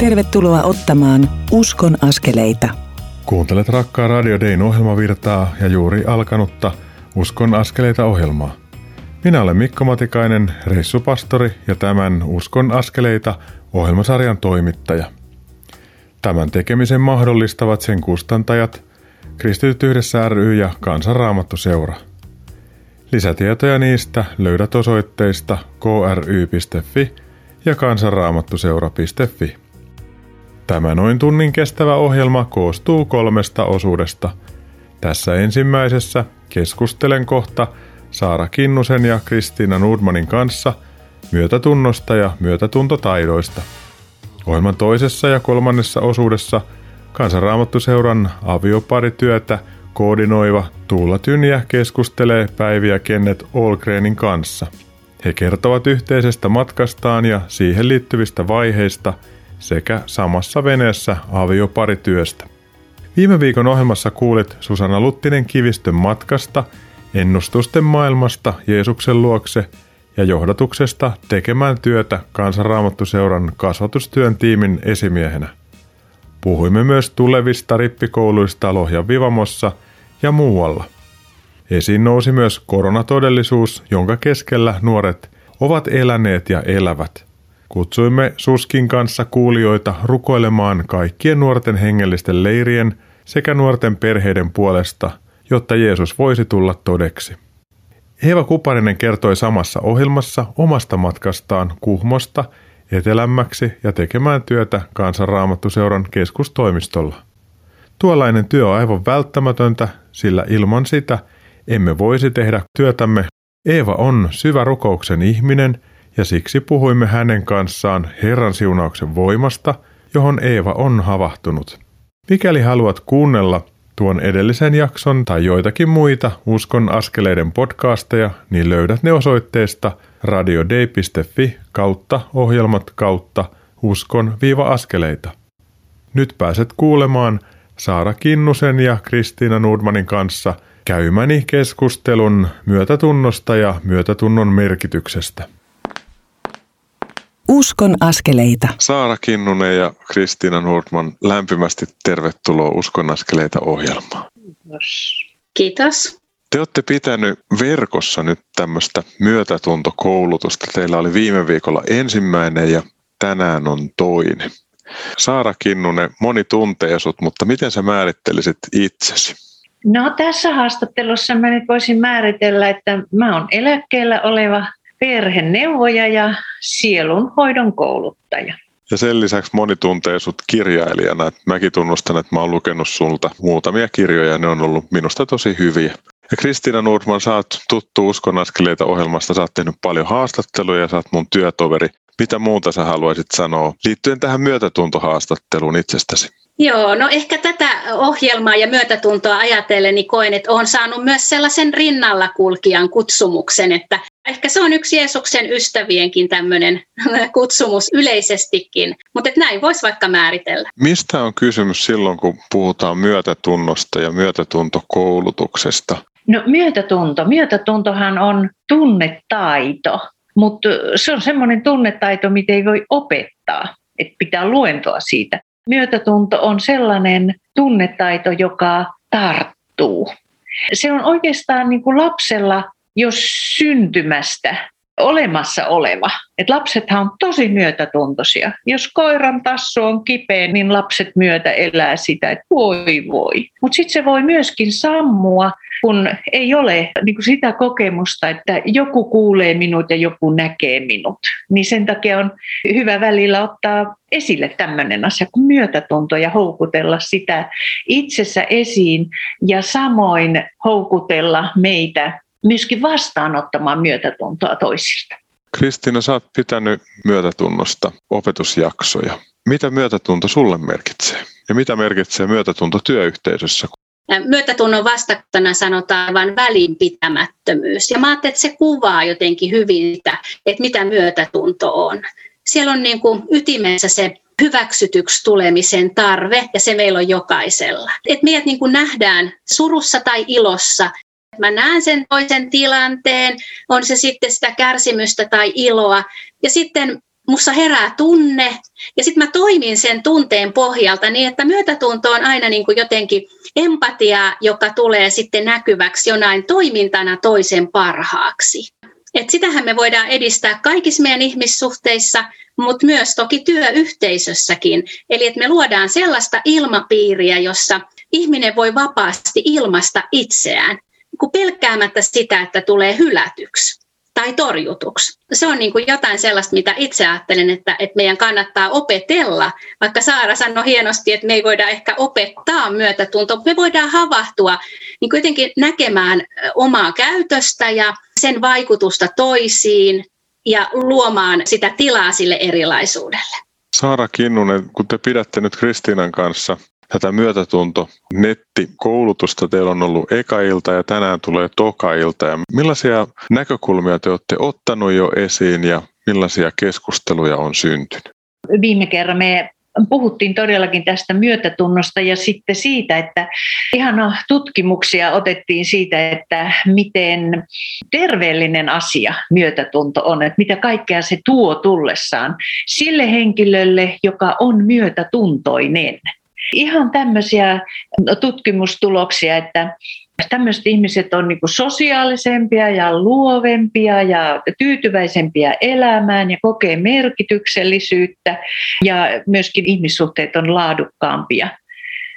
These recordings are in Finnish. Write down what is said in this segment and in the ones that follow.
Tervetuloa ottamaan Uskon askeleita. Kuuntelet rakkaa Radio Dayn ohjelmavirtaa ja juuri alkanutta Uskon askeleita ohjelmaa. Minä olen Mikko Matikainen, reissupastori ja tämän Uskon askeleita ohjelmasarjan toimittaja. Tämän tekemisen mahdollistavat sen kustantajat, Kristityt yhdessä ry ja Kansanraamattu seura. Lisätietoja niistä löydät osoitteista kry.fi ja kansanraamattuseura.fi. Tämä noin tunnin kestävä ohjelma koostuu kolmesta osuudesta. Tässä ensimmäisessä keskustelen kohta Saara Kinnusen ja Kristiina Nordmanin kanssa myötätunnosta ja myötätuntotaidoista. Ohjelman toisessa ja kolmannessa osuudessa Kansanraamattuseuran avioparityötä koordinoiva Tuula Tyniä keskustelee Päiviä Kennet Olgrenin kanssa. He kertovat yhteisestä matkastaan ja siihen liittyvistä vaiheista – sekä samassa veneessä avioparityöstä. Viime viikon ohjelmassa kuulit Susanna Luttinen kivistön matkasta, ennustusten maailmasta Jeesuksen luokse ja johdatuksesta tekemään työtä Kansanraamattuseuran kasvatustyön tiimin esimiehenä. Puhuimme myös tulevista rippikouluista Lohjan Vivamossa ja muualla. Esiin nousi myös koronatodellisuus, jonka keskellä nuoret ovat eläneet ja elävät – Kutsuimme Suskin kanssa kuulijoita rukoilemaan kaikkien nuorten hengellisten leirien sekä nuorten perheiden puolesta, jotta Jeesus voisi tulla todeksi. Eeva Kuparinen kertoi samassa ohjelmassa omasta matkastaan Kuhmosta etelämmäksi ja tekemään työtä Kansanraamattuseuran keskustoimistolla. Tuollainen työ on aivan välttämätöntä, sillä ilman sitä emme voisi tehdä työtämme. Eeva on syvä rukouksen ihminen – ja siksi puhuimme hänen kanssaan Herran siunauksen voimasta, johon Eeva on havahtunut. Mikäli haluat kuunnella tuon edellisen jakson tai joitakin muita Uskon askeleiden podcasteja, niin löydät ne osoitteesta radiodei.fi kautta ohjelmat kautta uskon-askeleita. Nyt pääset kuulemaan Saara Kinnusen ja Kristiina Nordmanin kanssa käymäni keskustelun myötätunnosta ja myötätunnon merkityksestä. Uskon askeleita. Saara Kinnunen ja Kristiina Nordman, lämpimästi tervetuloa Uskon askeleita ohjelmaan. Kiitos. Te olette pitänyt verkossa nyt tämmöistä myötätuntokoulutusta. Teillä oli viime viikolla ensimmäinen ja tänään on toinen. Saara Kinnunen, moni tuntee sut, mutta miten sä määrittelisit itsesi? No tässä haastattelussa mä nyt voisin määritellä, että mä oon eläkkeellä oleva perheneuvoja ja sielunhoidon kouluttaja. Ja sen lisäksi moni tuntee sut kirjailijana. Mäkin tunnustan, että mä oon lukenut sulta muutamia kirjoja ja ne on ollut minusta tosi hyviä. Ja Kristiina Nordman, sä oot tuttu Uskonaskeleita ohjelmasta, sä oot tehnyt paljon haastatteluja ja sä oot mun työtoveri. Mitä muuta sä haluaisit sanoa liittyen tähän myötätuntohaastatteluun itsestäsi? Joo, no ehkä tätä ohjelmaa ja myötätuntoa ajatellen niin koen, että olen saanut myös sellaisen rinnalla kulkijan kutsumuksen, että ehkä se on yksi Jeesuksen ystävienkin tämmöinen kutsumus yleisestikin, mutta näin voisi vaikka määritellä. Mistä on kysymys silloin, kun puhutaan myötätunnosta ja myötätuntokoulutuksesta? No myötätunto. Myötätuntohan on tunnetaito, mutta se on semmoinen tunnetaito, mitä ei voi opettaa, että pitää luentoa siitä. Myötätunto on sellainen tunnetaito, joka tarttuu. Se on oikeastaan niin kuin lapsella jos syntymästä olemassa oleva. Et lapsethan on tosi myötätuntoisia. Jos koiran tassu on kipeä, niin lapset myötä elää sitä, että voi voi. Mutta sitten se voi myöskin sammua, kun ei ole niin kuin sitä kokemusta, että joku kuulee minut ja joku näkee minut. Niin sen takia on hyvä välillä ottaa esille tämmöinen asia kuin myötätunto ja houkutella sitä itsessä esiin ja samoin houkutella meitä myöskin vastaanottamaan myötätuntoa toisilta. Kristiina, sä oot pitänyt myötätunnosta opetusjaksoja. Mitä myötätunto sulle merkitsee? Ja mitä merkitsee myötätunto työyhteisössä? Myötätunnon vastattuna sanotaan vain välinpitämättömyys. Ja mä ajattelin, että se kuvaa jotenkin hyvin sitä, että mitä myötätunto on. Siellä on niin kuin ytimessä se hyväksytyksi tulemisen tarve, ja se meillä on jokaisella. Et meidät niin kuin nähdään surussa tai ilossa, Mä näen sen toisen tilanteen, on se sitten sitä kärsimystä tai iloa. Ja sitten mussa herää tunne ja sitten mä toimin sen tunteen pohjalta niin, että myötätunto on aina niin kuin jotenkin empatia, joka tulee sitten näkyväksi jonain toimintana toisen parhaaksi. Et sitähän me voidaan edistää kaikissa meidän ihmissuhteissa, mutta myös toki työyhteisössäkin. Eli että me luodaan sellaista ilmapiiriä, jossa ihminen voi vapaasti ilmaista itseään, kun pelkäämättä sitä, että tulee hylätyksi tai torjutuksi. Se on niin kuin jotain sellaista, mitä itse ajattelen, että, että meidän kannattaa opetella. Vaikka Saara sanoi hienosti, että me ei voida ehkä opettaa myötätuntoa, me voidaan havahtua niin kuitenkin näkemään omaa käytöstä ja sen vaikutusta toisiin ja luomaan sitä tilaa sille erilaisuudelle. Saara Kinnunen, kun te pidätte nyt Kristiinan kanssa tätä myötätunto nettikoulutusta. Teillä on ollut eka ilta ja tänään tulee toka ilta. Ja millaisia näkökulmia te olette ottanut jo esiin ja millaisia keskusteluja on syntynyt? Viime kerran me puhuttiin todellakin tästä myötätunnosta ja sitten siitä, että ihana tutkimuksia otettiin siitä, että miten terveellinen asia myötätunto on, että mitä kaikkea se tuo tullessaan sille henkilölle, joka on myötätuntoinen. Ihan tämmöisiä tutkimustuloksia, että tämmöiset ihmiset on niin sosiaalisempia ja luovempia ja tyytyväisempiä elämään ja kokee merkityksellisyyttä ja myöskin ihmissuhteet on laadukkaampia.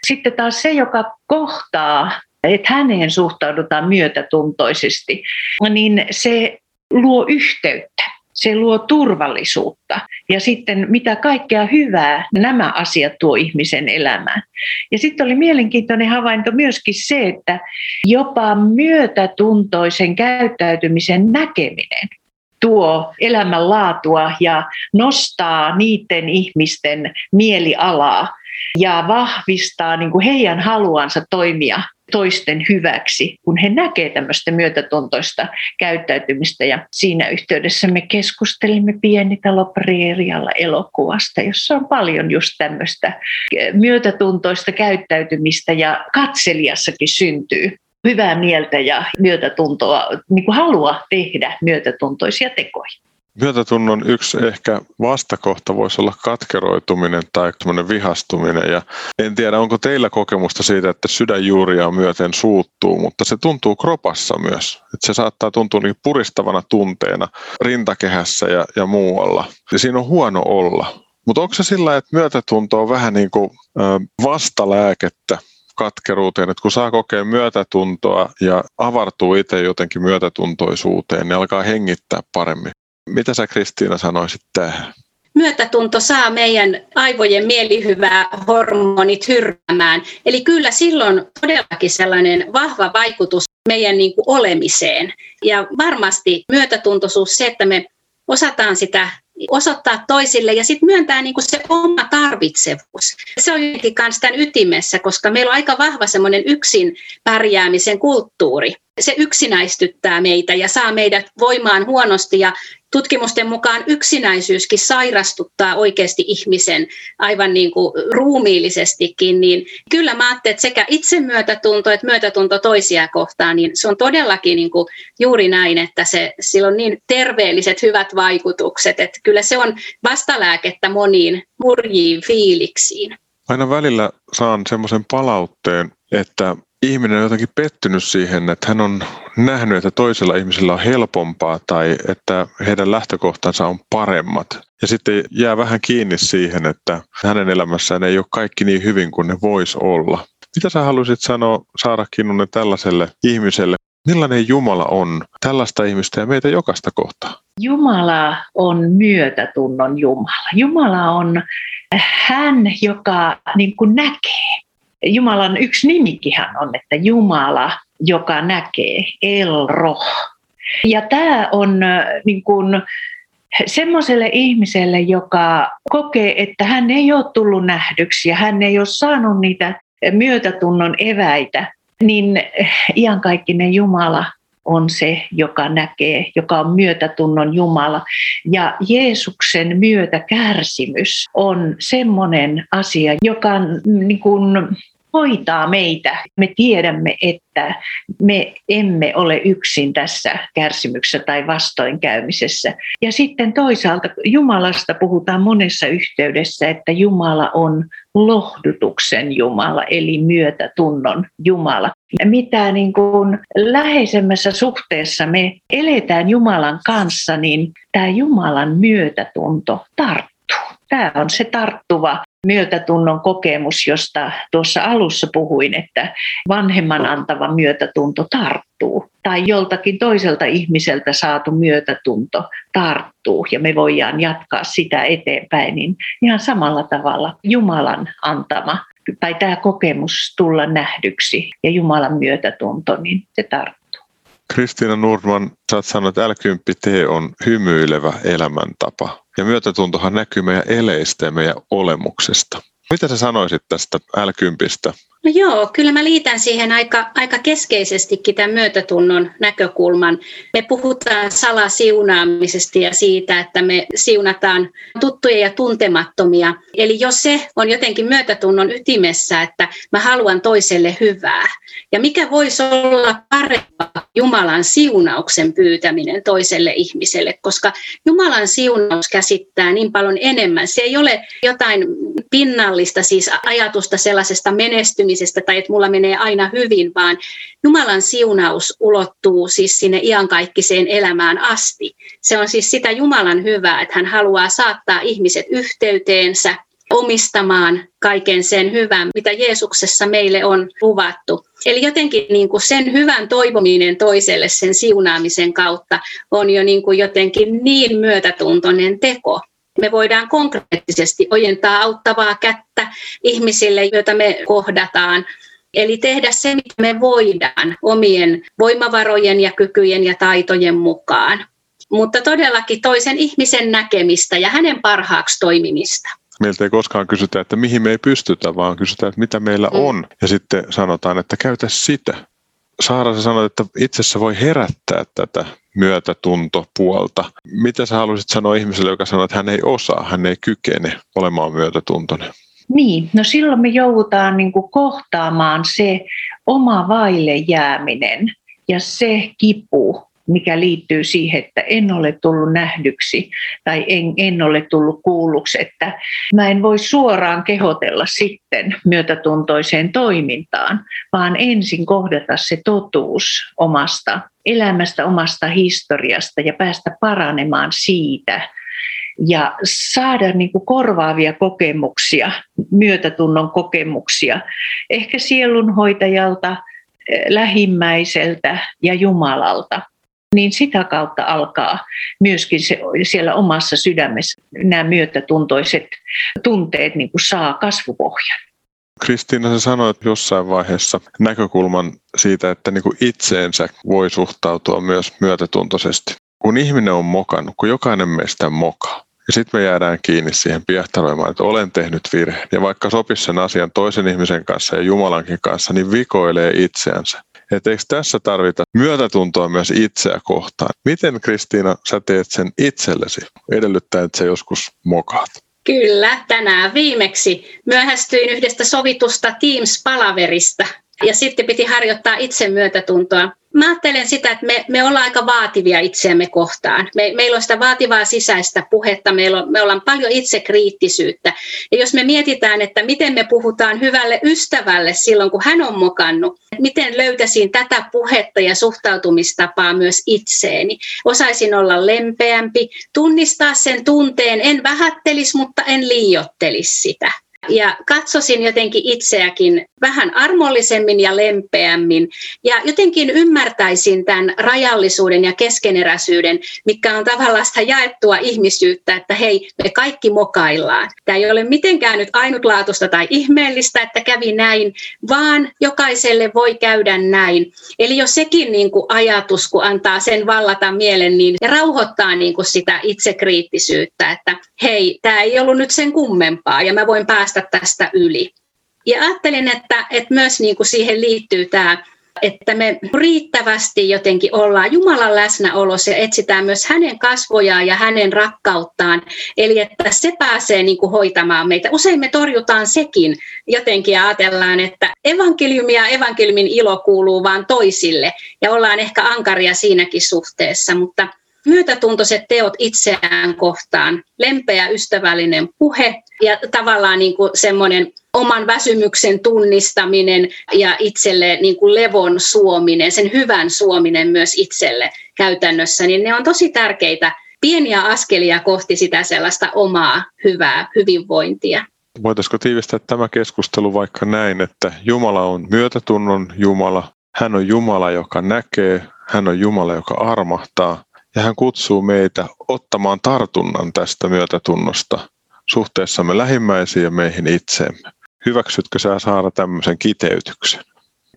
Sitten taas se, joka kohtaa, että häneen suhtaudutaan myötätuntoisesti, niin se luo yhteyttä se luo turvallisuutta ja sitten mitä kaikkea hyvää nämä asiat tuo ihmisen elämään. Ja sitten oli mielenkiintoinen havainto myöskin se, että jopa myötätuntoisen käyttäytymisen näkeminen tuo elämänlaatua ja nostaa niiden ihmisten mielialaa ja vahvistaa niin kuin heidän haluansa toimia toisten hyväksi, kun he näkevät tämmöistä myötätuntoista käyttäytymistä. Ja siinä yhteydessä me keskustelimme Pienitalo Preerialla elokuvasta, jossa on paljon just tämmöistä myötätuntoista käyttäytymistä ja katselijassakin syntyy hyvää mieltä ja myötätuntoa, niin kuin halua tehdä myötätuntoisia tekoja. Myötätunnon yksi ehkä vastakohta voisi olla katkeroituminen tai vihastuminen. Ja en tiedä, onko teillä kokemusta siitä, että sydänjuuria myöten suuttuu, mutta se tuntuu kropassa myös. Että se saattaa tuntua niin puristavana tunteena rintakehässä ja, ja muualla. Ja siinä on huono olla. Mutta onko se sillä, että myötätunto on vähän niin kuin vastalääkettä katkeruuteen, että kun saa kokea myötätuntoa ja avartuu itse jotenkin myötätuntoisuuteen, niin alkaa hengittää paremmin. Mitä sä Kristiina sanoisit tähän? Myötätunto saa meidän aivojen mielihyvää hormonit hyrräämään. Eli kyllä silloin todellakin sellainen vahva vaikutus meidän niin kuin olemiseen. Ja varmasti myötätuntoisuus, se, että me osataan sitä osoittaa toisille ja sitten myöntää niin kuin se oma tarvitsevuus. Se on jotenkin myös tämän ytimessä, koska meillä on aika vahva semmoinen yksin pärjäämisen kulttuuri. Se yksinäistyttää meitä ja saa meidät voimaan huonosti ja tutkimusten mukaan yksinäisyyskin sairastuttaa oikeasti ihmisen aivan niin kuin ruumiillisestikin, niin kyllä mä ajattelen, että sekä itsemyötätunto että myötätunto toisia kohtaan, niin se on todellakin niin kuin juuri näin, että se, sillä on niin terveelliset hyvät vaikutukset, että kyllä se on vastalääkettä moniin murjiin fiiliksiin. Aina välillä saan semmoisen palautteen, että ihminen on jotenkin pettynyt siihen, että hän on nähnyt, että toisella ihmisellä on helpompaa tai että heidän lähtökohtansa on paremmat. Ja sitten jää vähän kiinni siihen, että hänen elämässään ei ole kaikki niin hyvin kuin ne voisi olla. Mitä sä haluaisit sanoa, Saara Kinnunen, tällaiselle ihmiselle? Millainen Jumala on tällaista ihmistä ja meitä jokaista kohtaa? Jumala on myötätunnon Jumala. Jumala on hän, joka niin kuin näkee. Jumalan yksi nimikin on, että Jumala, joka näkee, Elro. Ja tämä on niin kuin, semmoiselle ihmiselle, joka kokee, että hän ei ole tullut nähdyksi ja hän ei ole saanut niitä myötätunnon eväitä, niin iankaikkinen Jumala on se, joka näkee, joka on myötätunnon Jumala. Ja Jeesuksen myötä kärsimys on semmoinen asia, joka niin kuin hoitaa meitä. Me tiedämme, että me emme ole yksin tässä kärsimyksessä tai vastoinkäymisessä. Ja sitten toisaalta Jumalasta puhutaan monessa yhteydessä, että Jumala on lohdutuksen Jumala, eli myötätunnon Jumala. Mitä niin kuin läheisemmässä suhteessa me eletään Jumalan kanssa, niin tämä Jumalan myötätunto tarttuu. Tämä on se tarttuva myötätunnon kokemus, josta tuossa alussa puhuin, että vanhemman antava myötätunto tarttuu. Tai joltakin toiselta ihmiseltä saatu myötätunto tarttuu ja me voidaan jatkaa sitä eteenpäin, niin ihan samalla tavalla Jumalan antama tai tämä kokemus tulla nähdyksi ja Jumalan myötätunto, niin se tarttuu. Kristiina Nordman, sä oot sanonut, että L10T on hymyilevä elämäntapa. Ja myötätuntohan näkyy meidän eleistä ja meidän olemuksesta. Mitä sä sanoisit tästä L10? No joo, kyllä mä liitän siihen aika, aika keskeisestikin tämän myötätunnon näkökulman. Me puhutaan salasiunaamisesta ja siitä, että me siunataan tuttuja ja tuntemattomia. Eli jos se on jotenkin myötätunnon ytimessä, että mä haluan toiselle hyvää. Ja mikä voisi olla parempaa Jumalan siunauksen pyytäminen toiselle ihmiselle, koska Jumalan siunaus käsittää niin paljon enemmän. Se ei ole jotain pinnallista, siis ajatusta sellaisesta menestymisestä, ihmisestä tai että mulla menee aina hyvin, vaan Jumalan siunaus ulottuu siis sinne iankaikkiseen elämään asti. Se on siis sitä Jumalan hyvää, että hän haluaa saattaa ihmiset yhteyteensä, omistamaan kaiken sen hyvän, mitä Jeesuksessa meille on luvattu. Eli jotenkin niin kuin sen hyvän toivominen toiselle sen siunaamisen kautta on jo niin kuin jotenkin niin myötätuntoinen teko, me voidaan konkreettisesti ojentaa auttavaa kättä ihmisille, joita me kohdataan. Eli tehdä se, mitä me voidaan omien voimavarojen ja kykyjen ja taitojen mukaan. Mutta todellakin toisen ihmisen näkemistä ja hänen parhaaksi toimimista. Meiltä ei koskaan kysytä, että mihin me ei pystytä, vaan kysytään, että mitä meillä mm. on. Ja sitten sanotaan, että käytä sitä. Saara, sä sanoit, että itsessä voi herättää tätä myötätuntopuolta. Mitä sä haluaisit sanoa ihmiselle, joka sanoo, että hän ei osaa, hän ei kykene olemaan myötätuntoinen? Niin, no silloin me joudutaan niin kuin kohtaamaan se oma vaille jääminen ja se kipu, mikä liittyy siihen, että en ole tullut nähdyksi tai en, en ole tullut kuulluksi, että mä en voi suoraan kehotella sitten myötätuntoiseen toimintaan, vaan ensin kohdata se totuus omasta elämästä, omasta historiasta ja päästä paranemaan siitä ja saada niin kuin korvaavia kokemuksia, myötätunnon kokemuksia, ehkä sielunhoitajalta, lähimmäiseltä ja Jumalalta niin sitä kautta alkaa myöskin se, siellä omassa sydämessä nämä myötätuntoiset tunteet niin kuin saa kasvupohjan. Kristiina, sä sanoit jossain vaiheessa näkökulman siitä, että niin kuin itseensä voi suhtautua myös myötätuntoisesti. Kun ihminen on mokannut, kun jokainen meistä mokaa, ja sitten me jäädään kiinni siihen piehtaroimaan, että olen tehnyt virheen. Ja vaikka sopisi sen asian toisen ihmisen kanssa ja Jumalankin kanssa, niin vikoilee itseänsä että eikö tässä tarvita myötätuntoa myös itseä kohtaan. Miten Kristiina sä teet sen itsellesi, edellyttäen, että sä joskus mokaat? Kyllä, tänään viimeksi myöhästyin yhdestä sovitusta Teams-palaverista ja sitten piti harjoittaa itsemyötätuntoa mä ajattelen sitä, että me, me ollaan aika vaativia itseämme kohtaan. Me, meillä on sitä vaativaa sisäistä puhetta, meillä on, me ollaan paljon itsekriittisyyttä. Ja jos me mietitään, että miten me puhutaan hyvälle ystävälle silloin, kun hän on mokannut, miten löytäisin tätä puhetta ja suhtautumistapaa myös itseeni. Osaisin olla lempeämpi, tunnistaa sen tunteen, en vähättelisi, mutta en liiottelisi sitä ja katsosin jotenkin itseäkin vähän armollisemmin ja lempeämmin ja jotenkin ymmärtäisin tämän rajallisuuden ja keskeneräisyyden, mikä on tavallaan sitä jaettua ihmisyyttä, että hei, me kaikki mokaillaan. Tämä ei ole mitenkään nyt ainutlaatuista tai ihmeellistä, että kävi näin, vaan jokaiselle voi käydä näin. Eli jos sekin niin kuin ajatus, kun antaa sen vallata mielen, niin rauhoittaa niin kuin sitä itsekriittisyyttä, että hei, tämä ei ollut nyt sen kummempaa ja mä voin päästä tästä yli. Ja ajattelin, että, että myös niin kuin siihen liittyy tämä että me riittävästi jotenkin ollaan Jumalan läsnäolossa ja etsitään myös hänen kasvojaan ja hänen rakkauttaan. Eli että se pääsee niin kuin hoitamaan meitä. Usein me torjutaan sekin jotenkin ja ajatellaan, että evankeliumi ja evankeliumin ilo kuuluu vain toisille ja ollaan ehkä ankaria siinäkin suhteessa, mutta myötätuntoiset teot itseään kohtaan, lempeä ystävällinen puhe ja tavallaan niin kuin semmoinen oman väsymyksen tunnistaminen ja itselle niin kuin levon suominen, sen hyvän suominen myös itselle käytännössä, niin ne on tosi tärkeitä pieniä askelia kohti sitä sellaista omaa hyvää hyvinvointia. Voitaisiko tiivistää tämä keskustelu vaikka näin, että Jumala on myötätunnon Jumala, hän on Jumala, joka näkee, hän on Jumala, joka armahtaa, ja hän kutsuu meitä ottamaan tartunnan tästä myötätunnosta suhteessamme lähimmäisiin ja meihin itseemme. Hyväksytkö sä saada tämmöisen kiteytyksen?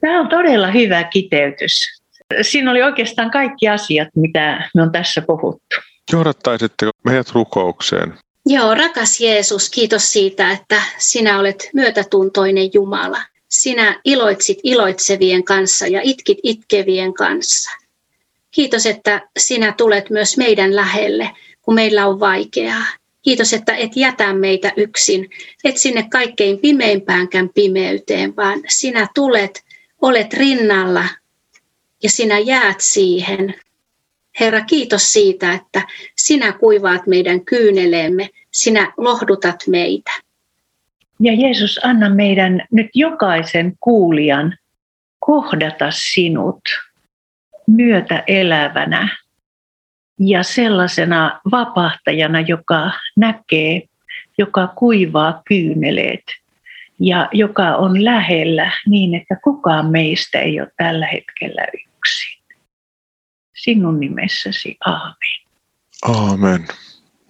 Tämä on todella hyvä kiteytys. Siinä oli oikeastaan kaikki asiat, mitä me on tässä puhuttu. Johdattaisitteko meidät rukoukseen? Joo, rakas Jeesus, kiitos siitä, että sinä olet myötätuntoinen Jumala. Sinä iloitsit iloitsevien kanssa ja itkit itkevien kanssa. Kiitos, että sinä tulet myös meidän lähelle, kun meillä on vaikeaa. Kiitos, että et jätä meitä yksin, et sinne kaikkein pimeimpäänkään pimeyteen, vaan sinä tulet, olet rinnalla ja sinä jäät siihen. Herra, kiitos siitä, että sinä kuivaat meidän kyyneleemme, sinä lohdutat meitä. Ja Jeesus, anna meidän nyt jokaisen kuulijan kohdata sinut myötä elävänä ja sellaisena vapahtajana, joka näkee, joka kuivaa kyyneleet ja joka on lähellä niin, että kukaan meistä ei ole tällä hetkellä yksin. Sinun nimessäsi, aamen. Aamen.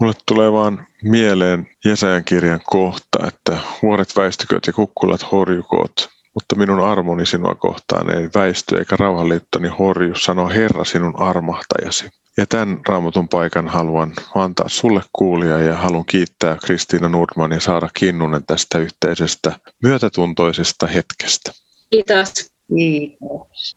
Mulle tulee vaan mieleen Jesajan kirjan kohta, että vuoret väistyköt ja kukkulat horjukoot, mutta minun armoni sinua kohtaan ei väisty eikä rauhanliittoni horju, sanoo Herra sinun armahtajasi. Ja tämän raamatun paikan haluan antaa sulle kuulia ja haluan kiittää Kristiina Nordman ja Saara Kinnunen tästä yhteisestä myötätuntoisesta hetkestä. Kiitos. Kiitos.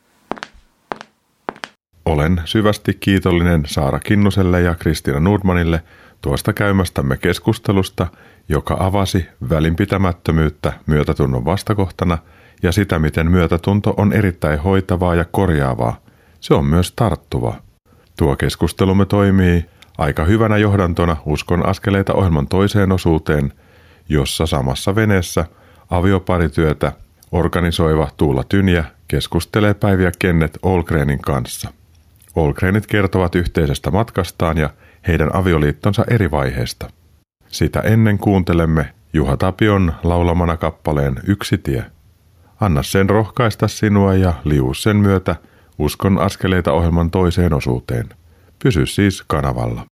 Olen syvästi kiitollinen Saara Kinnuselle ja Kristiina Nordmanille tuosta käymästämme keskustelusta, joka avasi välinpitämättömyyttä myötätunnon vastakohtana ja sitä, miten myötätunto on erittäin hoitavaa ja korjaavaa. Se on myös tarttuvaa. Tuo keskustelumme toimii aika hyvänä johdantona Uskon askeleita ohjelman toiseen osuuteen, jossa samassa veneessä avioparityötä organisoiva Tuula Tynjä keskustelee Päiviä Kennet Olgrenin kanssa. Olgrenit kertovat yhteisestä matkastaan ja heidän avioliittonsa eri vaiheista. Sitä ennen kuuntelemme Juha Tapion laulamana kappaleen Yksi tie. Anna sen rohkaista sinua ja liu sen myötä – Uskon askeleita ohjelman toiseen osuuteen. Pysy siis kanavalla.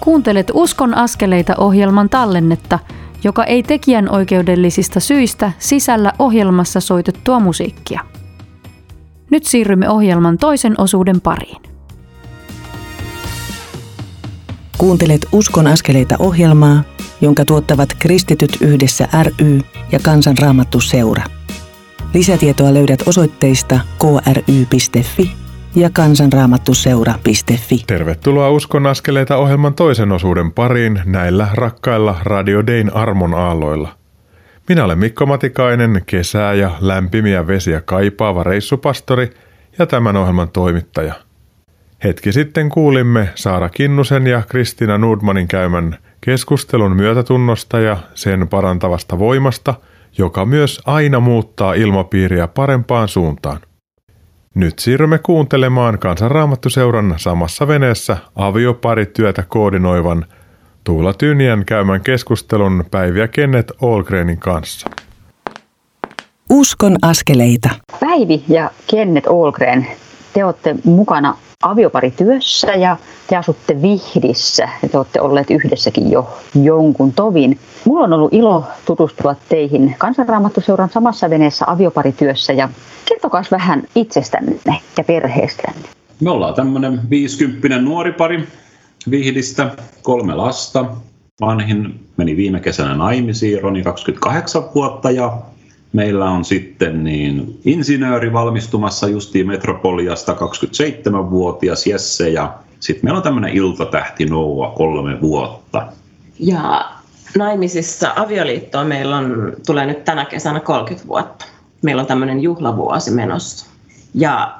Kuuntelet Uskon askeleita ohjelman tallennetta, joka ei tekijän oikeudellisista syistä sisällä ohjelmassa soitettua musiikkia. Nyt siirrymme ohjelman toisen osuuden pariin. Kuuntelet Uskon askeleita ohjelmaa, jonka tuottavat Kristityt yhdessä ry ja Kansanraamattu seura. Lisätietoa löydät osoitteista kry.fi ja kansanraamattuseura.fi. Tervetuloa Uskon askeleita ohjelman toisen osuuden pariin näillä rakkailla Radio Dayn armon aalloilla. Minä olen Mikko Matikainen, kesää ja lämpimiä vesiä kaipaava reissupastori ja tämän ohjelman toimittaja. Hetki sitten kuulimme Saara Kinnusen ja Kristina Nordmanin käymän keskustelun myötätunnosta ja sen parantavasta voimasta, joka myös aina muuttaa ilmapiiriä parempaan suuntaan. Nyt siirrymme kuuntelemaan Kansanraamattuseuran samassa veneessä avioparityötä koordinoivan Tuula Tynjän käymän keskustelun Päiviä Kennet Olgrenin kanssa. Uskon askeleita. Päivi ja Kennet Olgren, te olette mukana avioparityössä ja te asutte Vihdissä ja te olette olleet yhdessäkin jo jonkun tovin. Mulla on ollut ilo tutustua teihin Kansanraamattuseuran samassa veneessä avioparityössä ja kertokaa vähän itsestänne ja perheestänne. Me ollaan tämmöinen 50 nuori pari Vihdistä, kolme lasta. vanhin meni viime kesänä naimisiin, Roni 28 vuotta ja meillä on sitten niin insinööri valmistumassa justiin Metropoliasta 27-vuotias Jesse ja sitten meillä on tämmöinen iltatähti Noua kolme vuotta. Ja naimisissa avioliittoa meillä on, tulee nyt tänä kesänä 30 vuotta. Meillä on tämmöinen juhlavuosi menossa. Ja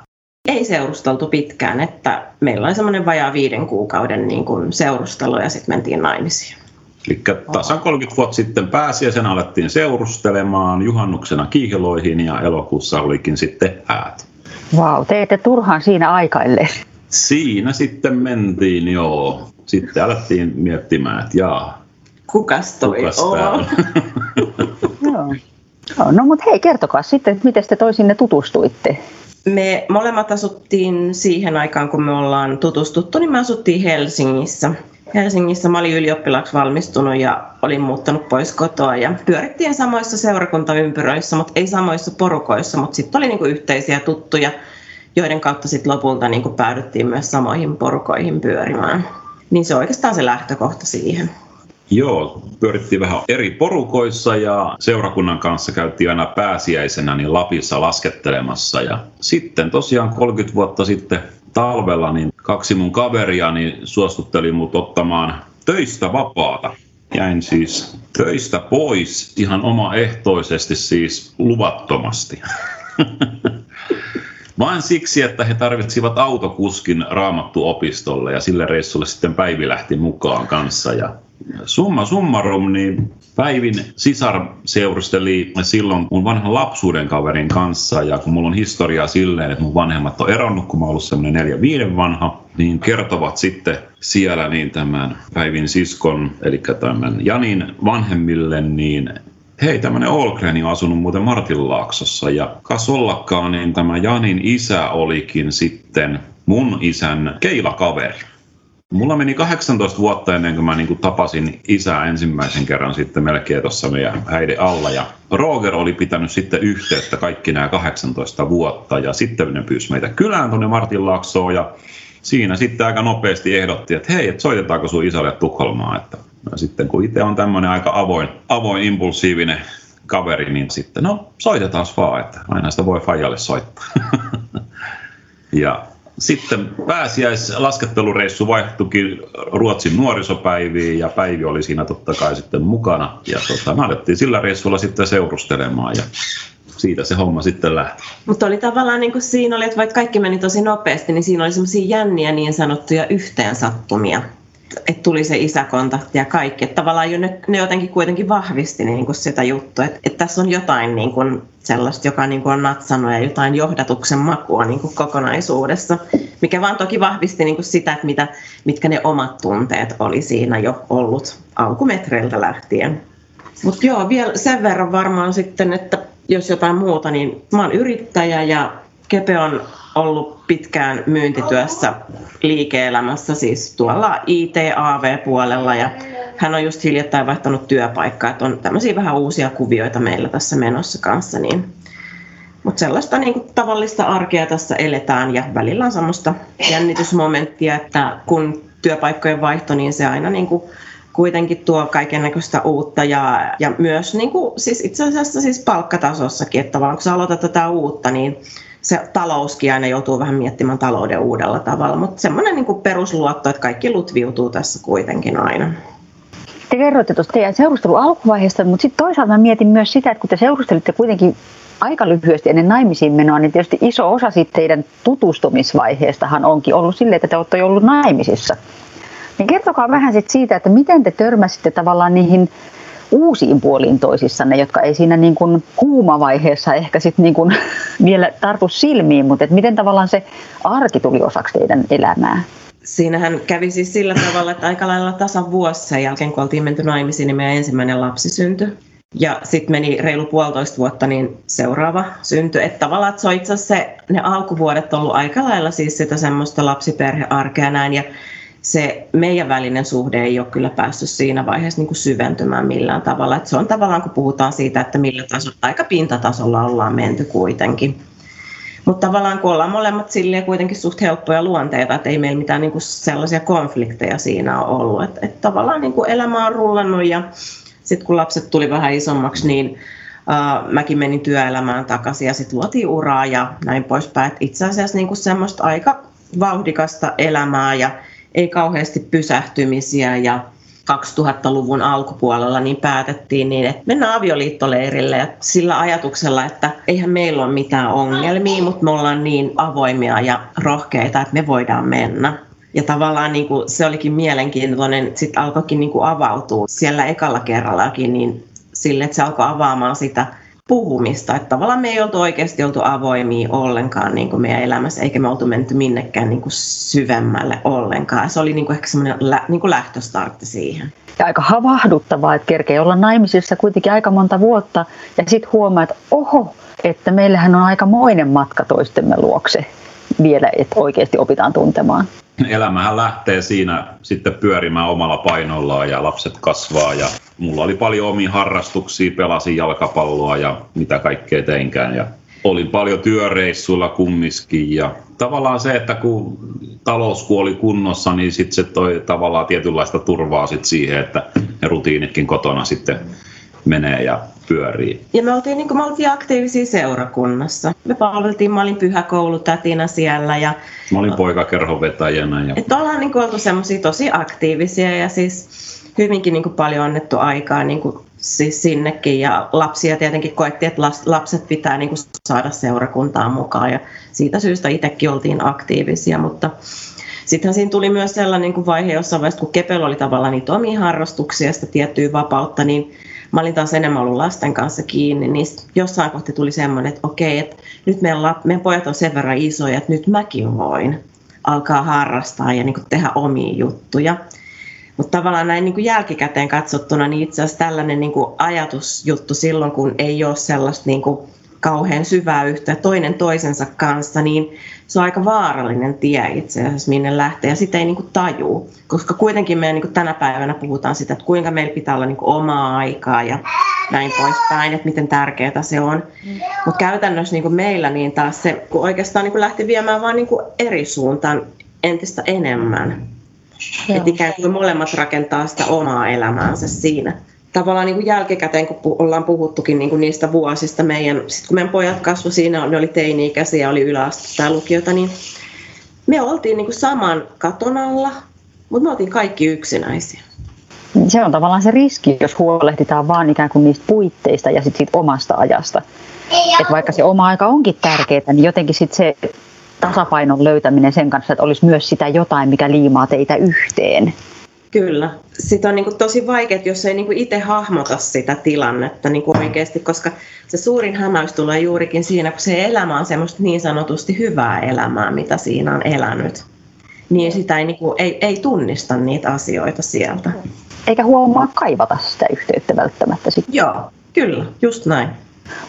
ei seurusteltu pitkään, että meillä oli semmoinen vajaa viiden kuukauden niin kuin seurustelu ja sitten mentiin naimisiin. Eli tasan 30 vuotta sitten pääsiäisenä alettiin seurustelemaan, juhannuksena kiihloihin ja elokuussa olikin sitten häät. Vau, wow, te ette turhaan siinä aikaille. Siinä sitten mentiin, joo. Sitten alettiin miettimään, että jaa, kukas toi kukas on? joo. No mutta hei, kertokaa sitten, että miten te toisinne tutustuitte? Me molemmat asuttiin siihen aikaan, kun me ollaan tutustuttu, niin me asuttiin Helsingissä. Helsingissä mä olin ylioppilaaksi valmistunut ja olin muuttanut pois kotoa ja pyörittiin samoissa seurakuntaympyröissä, mutta ei samoissa porukoissa, mutta sitten oli niinku yhteisiä tuttuja, joiden kautta sitten lopulta niinku päädyttiin myös samoihin porukoihin pyörimään. Niin se on oikeastaan se lähtökohta siihen. Joo, pyörittiin vähän eri porukoissa ja seurakunnan kanssa käytiin aina pääsiäisenä niin Lapissa laskettelemassa. Ja sitten tosiaan 30 vuotta sitten talvella niin kaksi mun kaveria niin suostutteli mut ottamaan töistä vapaata. Jäin siis töistä pois ihan omaehtoisesti siis luvattomasti. Vain siksi, että he tarvitsivat autokuskin raamattuopistolle ja sille reissulle sitten Päivi lähti mukaan kanssa. Ja summa summarum, niin Päivin sisar seurusteli silloin mun vanhan lapsuuden kaverin kanssa ja kun mulla on historiaa silleen, että mun vanhemmat on eronnut, kun mä oon ollut semmoinen neljä viiden vanha, niin kertovat sitten siellä niin tämän Päivin siskon, eli tämän Janin vanhemmille, niin hei, tämmöinen Olgren on asunut muuten Martinlaaksossa ja kas ollakaan, niin tämä Janin isä olikin sitten mun isän keilakaveri. Mulla meni 18 vuotta ennen kuin mä niin kuin tapasin isää ensimmäisen kerran sitten melkein tuossa meidän häiden alla. Ja Roger oli pitänyt sitten yhteyttä kaikki nämä 18 vuotta ja sitten ne pyysi meitä kylään tuonne Martinlaaksoon ja siinä sitten aika nopeasti ehdotti, että hei, että soitetaanko sun isälle Tukholmaan. Että ja sitten kun itse on tämmöinen aika avoin, avoin impulsiivinen kaveri, niin sitten no soitetaan vaan, että aina sitä voi Fajalle soittaa. ja sitten pääsiäislaskettelureissu vaihtuikin Ruotsin nuorisopäiviin ja Päivi oli siinä totta kai sitten mukana. Ja tota, me alettiin sillä reissulla sitten seurustelemaan ja siitä se homma sitten lähti. Mutta oli tavallaan niin kuin siinä oli, että vaikka kaikki meni tosi nopeasti, niin siinä oli semmoisia jänniä niin sanottuja yhteensattumia että tuli se isäkontakti ja kaikki. Että tavallaan jo ne, ne jotenkin kuitenkin vahvisti niin kuin sitä juttua, että, että tässä on jotain niin kuin sellaista, joka niin kuin on natsannut ja jotain johdatuksen makua niin kuin kokonaisuudessa, mikä vaan toki vahvisti niin kuin sitä, että mitä, mitkä ne omat tunteet oli siinä jo ollut alkumetreiltä lähtien. Mutta joo, vielä sen verran varmaan sitten, että jos jotain muuta, niin mä oon yrittäjä ja Kepe on ollut pitkään myyntityössä liike-elämässä, siis tuolla IT-AV-puolella ja hän on just hiljattain vaihtanut työpaikkaa, että on tämmöisiä vähän uusia kuvioita meillä tässä menossa kanssa, niin mutta sellaista niin kuin tavallista arkea tässä eletään ja välillä on semmoista jännitysmomenttia, että kun työpaikkojen vaihto, niin se aina niin kuin kuitenkin tuo kaiken näköistä uutta ja, ja myös niin kuin, siis itse asiassa siis palkkatasossakin, että vaan kun sä aloitat tätä uutta, niin se talouskin aina joutuu vähän miettimään talouden uudella tavalla, mutta semmoinen niin perusluotto, että kaikki lutviutuu tässä kuitenkin aina. Te kerroitte tuosta teidän seurustelun alkuvaiheesta, mutta sitten toisaalta mä mietin myös sitä, että kun te seurustelitte kuitenkin aika lyhyesti ennen naimisiin menoa, niin tietysti iso osa siitä teidän tutustumisvaiheestahan onkin ollut silleen, että te olette jo ollut naimisissa. Niin kertokaa vähän sit siitä, että miten te törmäsitte tavallaan niihin uusiin puoliin toisissanne, jotka ei siinä niin kuin kuumavaiheessa ehkä sit niin kuin vielä tartu silmiin, mutta et miten tavallaan se arki tuli osaksi teidän elämää? Siinähän kävi siis sillä tavalla, että aika lailla tasan vuosi sen jälkeen, kun oltiin menty naimisiin, niin meidän ensimmäinen lapsi syntyi. Ja sitten meni reilu puolitoista vuotta, niin seuraava syntyi. Että tavallaan se on itse asiassa se, ne alkuvuodet ollut aika lailla siis sitä semmoista lapsiperhearkea näin. Ja se meidän välinen suhde ei ole kyllä päässyt siinä vaiheessa niin kuin syventymään millään tavalla. Että se on tavallaan, kun puhutaan siitä, että millä tasolla, aika pintatasolla ollaan menty kuitenkin. Mutta tavallaan kun ollaan molemmat silleen kuitenkin suht helppoja luonteita, että ei meillä mitään niin kuin sellaisia konflikteja siinä ole ollut. Että, että tavallaan niin kuin elämä on rullannut ja sitten kun lapset tuli vähän isommaksi, niin uh, mäkin menin työelämään takaisin ja sitten luotiin uraa ja näin poispäin. Et itse asiassa niin kuin semmoista aika vauhdikasta elämää ja ei kauheasti pysähtymisiä ja 2000-luvun alkupuolella niin päätettiin niin, että mennään avioliittoleirille ja sillä ajatuksella, että eihän meillä ole mitään ongelmia, mutta me ollaan niin avoimia ja rohkeita, että me voidaan mennä. Ja tavallaan niin kuin se olikin mielenkiintoinen, sitten alkoikin niin kuin avautua siellä ekalla kerrallakin niin sille, että se alkoi avaamaan sitä puhumista. Että tavallaan me ei oltu oikeasti oltu avoimia ollenkaan niin kuin meidän elämässä, eikä me oltu menty minnekään niin kuin syvemmälle ollenkaan. Se oli niin kuin ehkä semmoinen lä, niin kuin lähtöstartti siihen. Ja aika havahduttavaa, että kerkee olla naimisissa kuitenkin aika monta vuotta ja sitten huomaa, että oho, että meillähän on aika moinen matka toistemme luokse vielä, että oikeasti opitaan tuntemaan elämähän lähtee siinä sitten pyörimään omalla painollaan ja lapset kasvaa ja mulla oli paljon omia harrastuksia, pelasin jalkapalloa ja mitä kaikkea teinkään ja olin paljon työreissuilla kumminkin ja tavallaan se, että kun talous kuoli kunnossa, niin sitten se toi tavallaan tietynlaista turvaa sit siihen, että ne rutiinitkin kotona sitten menee ja pyörii. Ja me oltiin, niin kuin, me oltiin aktiivisia seurakunnassa. Me palveltiin, mä olin pyhäkoulutätinä siellä. Ja, mä olin poikakerhovetäjänä. Ja... Että ollaan niin kuin, oltu semmoisia tosi aktiivisia ja siis hyvinkin niin kuin, paljon annettu aikaa niin kuin, siis sinnekin. Ja lapsia tietenkin koettiin, että lapset pitää niin kuin, saada seurakuntaan mukaan ja siitä syystä itsekin oltiin aktiivisia, mutta Sittenhän siinä tuli myös sellainen niin kuin vaihe jossain vaiheessa, kun Kepel oli tavallaan niitä omia harrastuksia, sitä tiettyä vapautta, niin mä olin taas enemmän ollut lasten kanssa kiinni, niin jossain kohti tuli semmoinen, että okei, että nyt meidän, lap, meidän pojat on sen verran isoja, että nyt mäkin voin alkaa harrastaa ja niin tehdä omia juttuja. Mutta tavallaan näin niin jälkikäteen katsottuna, niin itse asiassa tällainen niin ajatusjuttu silloin, kun ei ole sellaista niin kauhean syvää yhteyttä toinen toisensa kanssa, niin se on aika vaarallinen tie itse asiassa, minne lähtee, ja sitä ei niin kuin tajuu. Koska kuitenkin me niin tänä päivänä puhutaan sitä, että kuinka meillä pitää olla niin kuin omaa aikaa ja näin poispäin, että miten tärkeää se on. Mm. Mutta käytännössä niin kuin meillä niin taas se kun oikeastaan niin kuin lähti viemään vaan niin kuin eri suuntaan entistä enemmän. Että ikään kuin molemmat rakentaa sitä omaa elämäänsä siinä tavallaan niin kuin jälkikäteen, kun ollaan puhuttukin niin kuin niistä vuosista, meidän, sit kun meidän pojat kasvoi siinä, ne oli teini-ikäisiä, oli yläaste tai lukiota, niin me oltiin niin kuin saman katon alla, mutta me oltiin kaikki yksinäisiä. Se on tavallaan se riski, jos huolehditaan vaan ikään kuin niistä puitteista ja sit siitä omasta ajasta. Et vaikka se oma aika onkin tärkeää, niin jotenkin sit se tasapainon löytäminen sen kanssa, että olisi myös sitä jotain, mikä liimaa teitä yhteen. Kyllä. Sitä on niin kuin tosi vaikea, jos ei niin kuin itse hahmota sitä tilannetta niin kuin oikeasti, koska se suurin hämäys tulee juurikin siinä, kun se elämä on semmoista niin sanotusti hyvää elämää, mitä siinä on elänyt. Niin sitä ei, niin kuin, ei, ei tunnista niitä asioita sieltä. Eikä huomaa kaivata sitä yhteyttä välttämättä. Sitten. Joo, kyllä, just näin.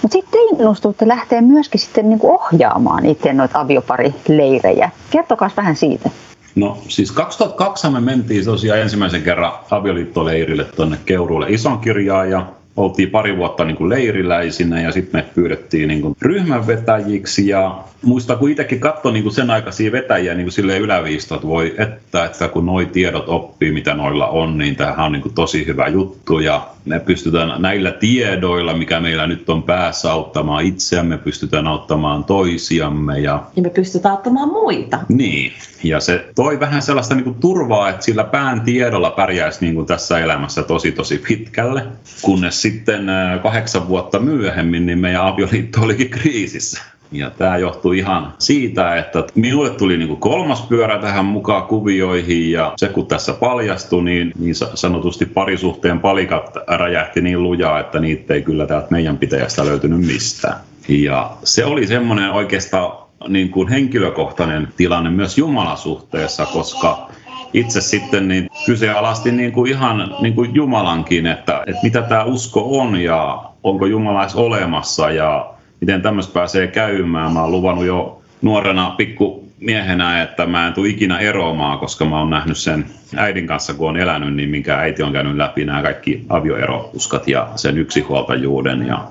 Mutta sitten innostuitte lähteä myöskin sitten niinku ohjaamaan itse noita avioparileirejä. Kertokaa vähän siitä. No siis 2002 me mentiin tosiaan ensimmäisen kerran avioliittoleirille tuonne Keuruulle ison kirjaa ja oltiin pari vuotta niin kuin leiriläisinä ja sitten me pyydettiin niin kuin ryhmänvetäjiksi. Ja muista kun itsekin katsoi niin kuin sen aikaisia vetäjiä niin kuin silleen yläviisto, että voi että, että kun noi tiedot oppii, mitä noilla on, niin tämähän on niin kuin tosi hyvä juttu. Ja me pystytään näillä tiedoilla, mikä meillä nyt on päässä auttamaan itseämme, pystytään auttamaan toisiamme. Ja, ja me pystytään auttamaan muita. Niin, ja se toi vähän sellaista niin kuin turvaa, että sillä pään tiedolla pärjäisi niin kuin tässä elämässä tosi tosi pitkälle, kunnes sitten kahdeksan vuotta myöhemmin niin meidän avioliitto olikin kriisissä. Ja tämä johtuu ihan siitä, että minulle tuli niin kuin kolmas pyörä tähän mukaan kuvioihin ja se kun tässä paljastui, niin, niin sanotusti parisuhteen palikat räjähti niin lujaa, että niitä ei kyllä täältä meidän pitäjästä löytynyt mistään. Ja se oli semmoinen oikeastaan niin kuin henkilökohtainen tilanne myös Jumalasuhteessa, koska itse sitten niin kyseenalaistin niin kuin ihan niin kuin Jumalankin, että, että mitä tämä usko on ja onko Jumalais olemassa ja miten tämmöistä pääsee käymään. Mä oon luvannut jo nuorena pikku miehenä, että mä en tule ikinä eroamaan, koska mä oon nähnyt sen äidin kanssa, kun on elänyt, niin minkä äiti on käynyt läpi nämä kaikki avioerouskat ja sen yksinhuoltajuuden. Ja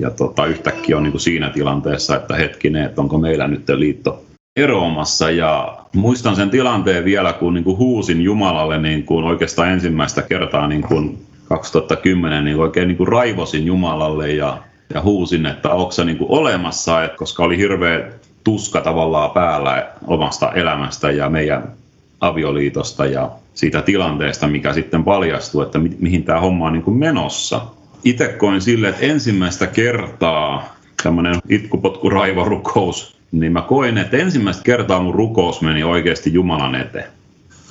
ja tota, yhtäkkiä on niin kuin siinä tilanteessa, että hetkinen, että onko meillä nyt liitto eroamassa ja muistan sen tilanteen vielä, kun niin kuin huusin Jumalalle niin kuin oikeastaan ensimmäistä kertaa niin kuin 2010 niin oikein niin kuin raivosin Jumalalle ja, ja huusin, että onko se niin kuin olemassa, että koska oli hirveä tuska tavallaan päällä omasta elämästä ja meidän avioliitosta ja siitä tilanteesta, mikä sitten paljastui, että mi- mihin tämä homma on niin kuin menossa. Itse koin sille, että ensimmäistä kertaa tämmöinen itkupotku raivorukous, niin mä koin, että ensimmäistä kertaa mun rukous meni oikeasti Jumalan eteen.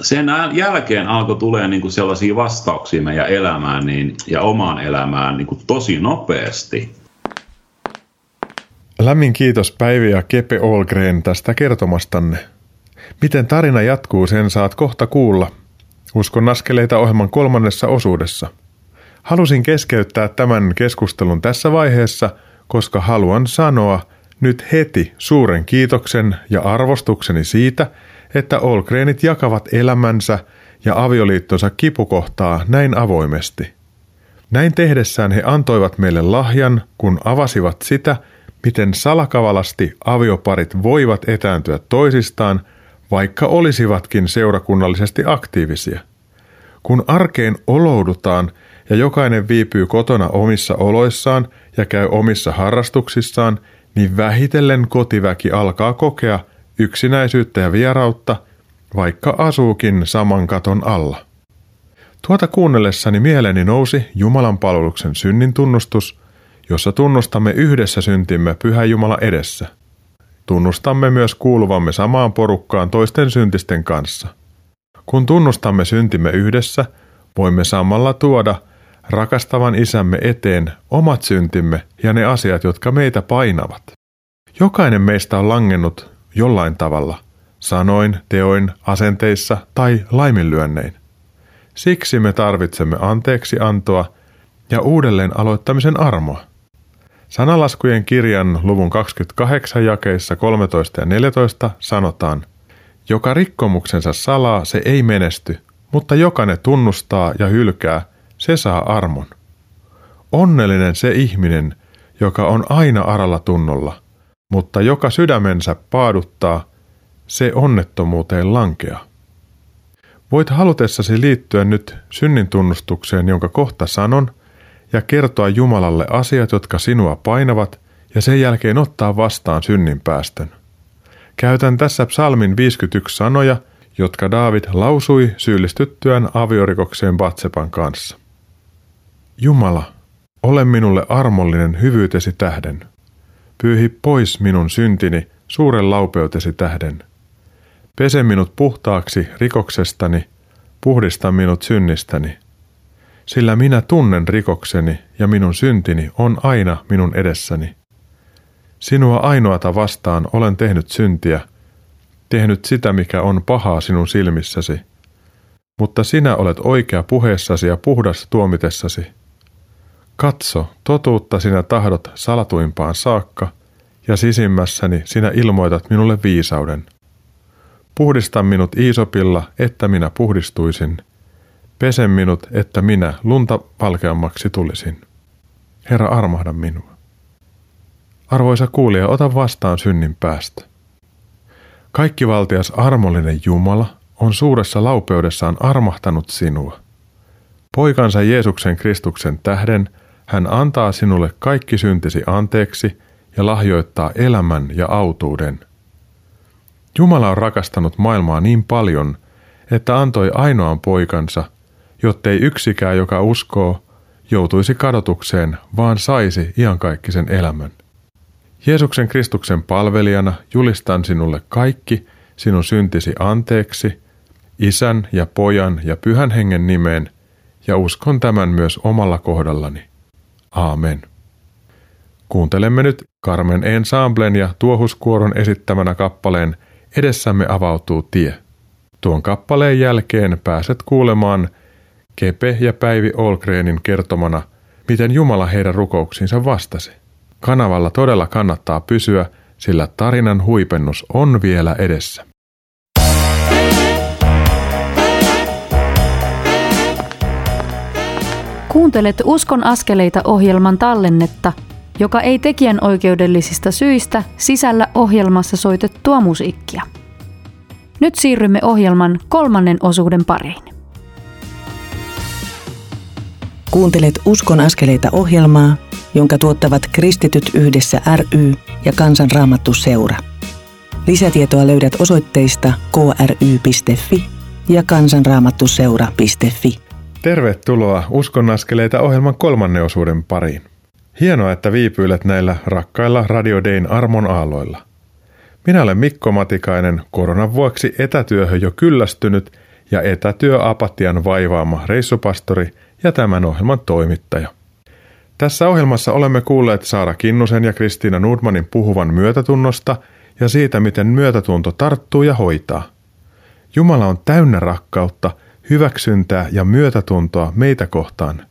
Sen jälkeen alkoi tulee niin kuin sellaisia vastauksia meidän elämään niin, ja omaan elämään niin kuin tosi nopeasti. Lämmin kiitos Päivi ja Kepe Olgren tästä kertomastanne. Miten tarina jatkuu, sen saat kohta kuulla. Uskon askeleita ohjelman kolmannessa osuudessa. Halusin keskeyttää tämän keskustelun tässä vaiheessa, koska haluan sanoa nyt heti suuren kiitoksen ja arvostukseni siitä, että Olgrenit jakavat elämänsä ja avioliittonsa kipukohtaa näin avoimesti. Näin tehdessään he antoivat meille lahjan, kun avasivat sitä, miten salakavalasti avioparit voivat etääntyä toisistaan, vaikka olisivatkin seurakunnallisesti aktiivisia. Kun arkeen oloudutaan ja jokainen viipyy kotona omissa oloissaan ja käy omissa harrastuksissaan, niin vähitellen kotiväki alkaa kokea yksinäisyyttä ja vierautta, vaikka asuukin saman katon alla. Tuota kuunnellessani mieleeni nousi Jumalan palveluksen synnin tunnustus – jossa tunnustamme yhdessä syntimme Pyhä Jumala edessä. Tunnustamme myös kuuluvamme samaan porukkaan toisten syntisten kanssa. Kun tunnustamme syntimme yhdessä, voimme samalla tuoda rakastavan isämme eteen omat syntimme ja ne asiat, jotka meitä painavat. Jokainen meistä on langennut jollain tavalla, sanoin, teoin, asenteissa tai laiminlyönnein. Siksi me tarvitsemme anteeksi antoa ja uudelleen aloittamisen armoa. Sanalaskujen kirjan luvun 28 jakeissa 13 ja 14 sanotaan, joka rikkomuksensa salaa, se ei menesty, mutta joka ne tunnustaa ja hylkää, se saa armon. Onnellinen se ihminen, joka on aina aralla tunnolla, mutta joka sydämensä paaduttaa, se onnettomuuteen lankeaa. Voit halutessasi liittyä nyt synnin tunnustukseen, jonka kohta sanon – ja kertoa Jumalalle asiat, jotka sinua painavat, ja sen jälkeen ottaa vastaan synnin päästön. Käytän tässä psalmin 51 sanoja, jotka David lausui syyllistyttyään aviorikokseen Batsepan kanssa. Jumala, ole minulle armollinen hyvyytesi tähden. Pyyhi pois minun syntini suuren laupeutesi tähden. Pese minut puhtaaksi rikoksestani, puhdista minut synnistäni sillä minä tunnen rikokseni ja minun syntini on aina minun edessäni. Sinua ainoata vastaan olen tehnyt syntiä, tehnyt sitä, mikä on pahaa sinun silmissäsi. Mutta sinä olet oikea puheessasi ja puhdas tuomitessasi. Katso, totuutta sinä tahdot salatuimpaan saakka, ja sisimmässäni sinä ilmoitat minulle viisauden. Puhdista minut Iisopilla, että minä puhdistuisin – Pese minut, että minä lunta valkeammaksi tulisin. Herra, armahda minua. Arvoisa kuulija, ota vastaan synnin päästä. Kaikki valtias armollinen Jumala on suuressa laupeudessaan armahtanut sinua. Poikansa Jeesuksen Kristuksen tähden hän antaa sinulle kaikki syntisi anteeksi ja lahjoittaa elämän ja autuuden. Jumala on rakastanut maailmaa niin paljon, että antoi ainoan poikansa, jottei yksikään, joka uskoo, joutuisi kadotukseen, vaan saisi iankaikkisen elämän. Jeesuksen Kristuksen palvelijana julistan sinulle kaikki sinun syntisi anteeksi, isän ja pojan ja pyhän hengen nimeen, ja uskon tämän myös omalla kohdallani. Aamen. Kuuntelemme nyt Carmen Ensemblen ja Tuohuskuoron esittämänä kappaleen Edessämme avautuu tie. Tuon kappaleen jälkeen pääset kuulemaan – Kepe ja Päivi Olgrenin kertomana, miten Jumala heidän rukouksiinsa vastasi. Kanavalla todella kannattaa pysyä, sillä tarinan huipennus on vielä edessä. Kuuntelet Uskon askeleita ohjelman tallennetta, joka ei tekijän oikeudellisista syistä sisällä ohjelmassa soitettua musiikkia. Nyt siirrymme ohjelman kolmannen osuuden pariin. Kuuntelet Uskon askeleita ohjelmaa, jonka tuottavat Kristityt yhdessä ry ja Kansanraamattu seura. Lisätietoa löydät osoitteista kry.fi ja kansanraamattuseura.fi. Tervetuloa Uskon askeleita ohjelman kolmannen osuuden pariin. Hienoa, että viipyilet näillä rakkailla Radio Dayn armon aalloilla. Minä olen Mikko Matikainen, koronan vuoksi etätyöhön jo kyllästynyt ja etätyöapatian vaivaama reissupastori ja tämän ohjelman toimittaja. Tässä ohjelmassa olemme kuulleet Saara Kinnusen ja Kristiina Nordmanin puhuvan myötätunnosta ja siitä, miten myötätunto tarttuu ja hoitaa. Jumala on täynnä rakkautta, hyväksyntää ja myötätuntoa meitä kohtaan.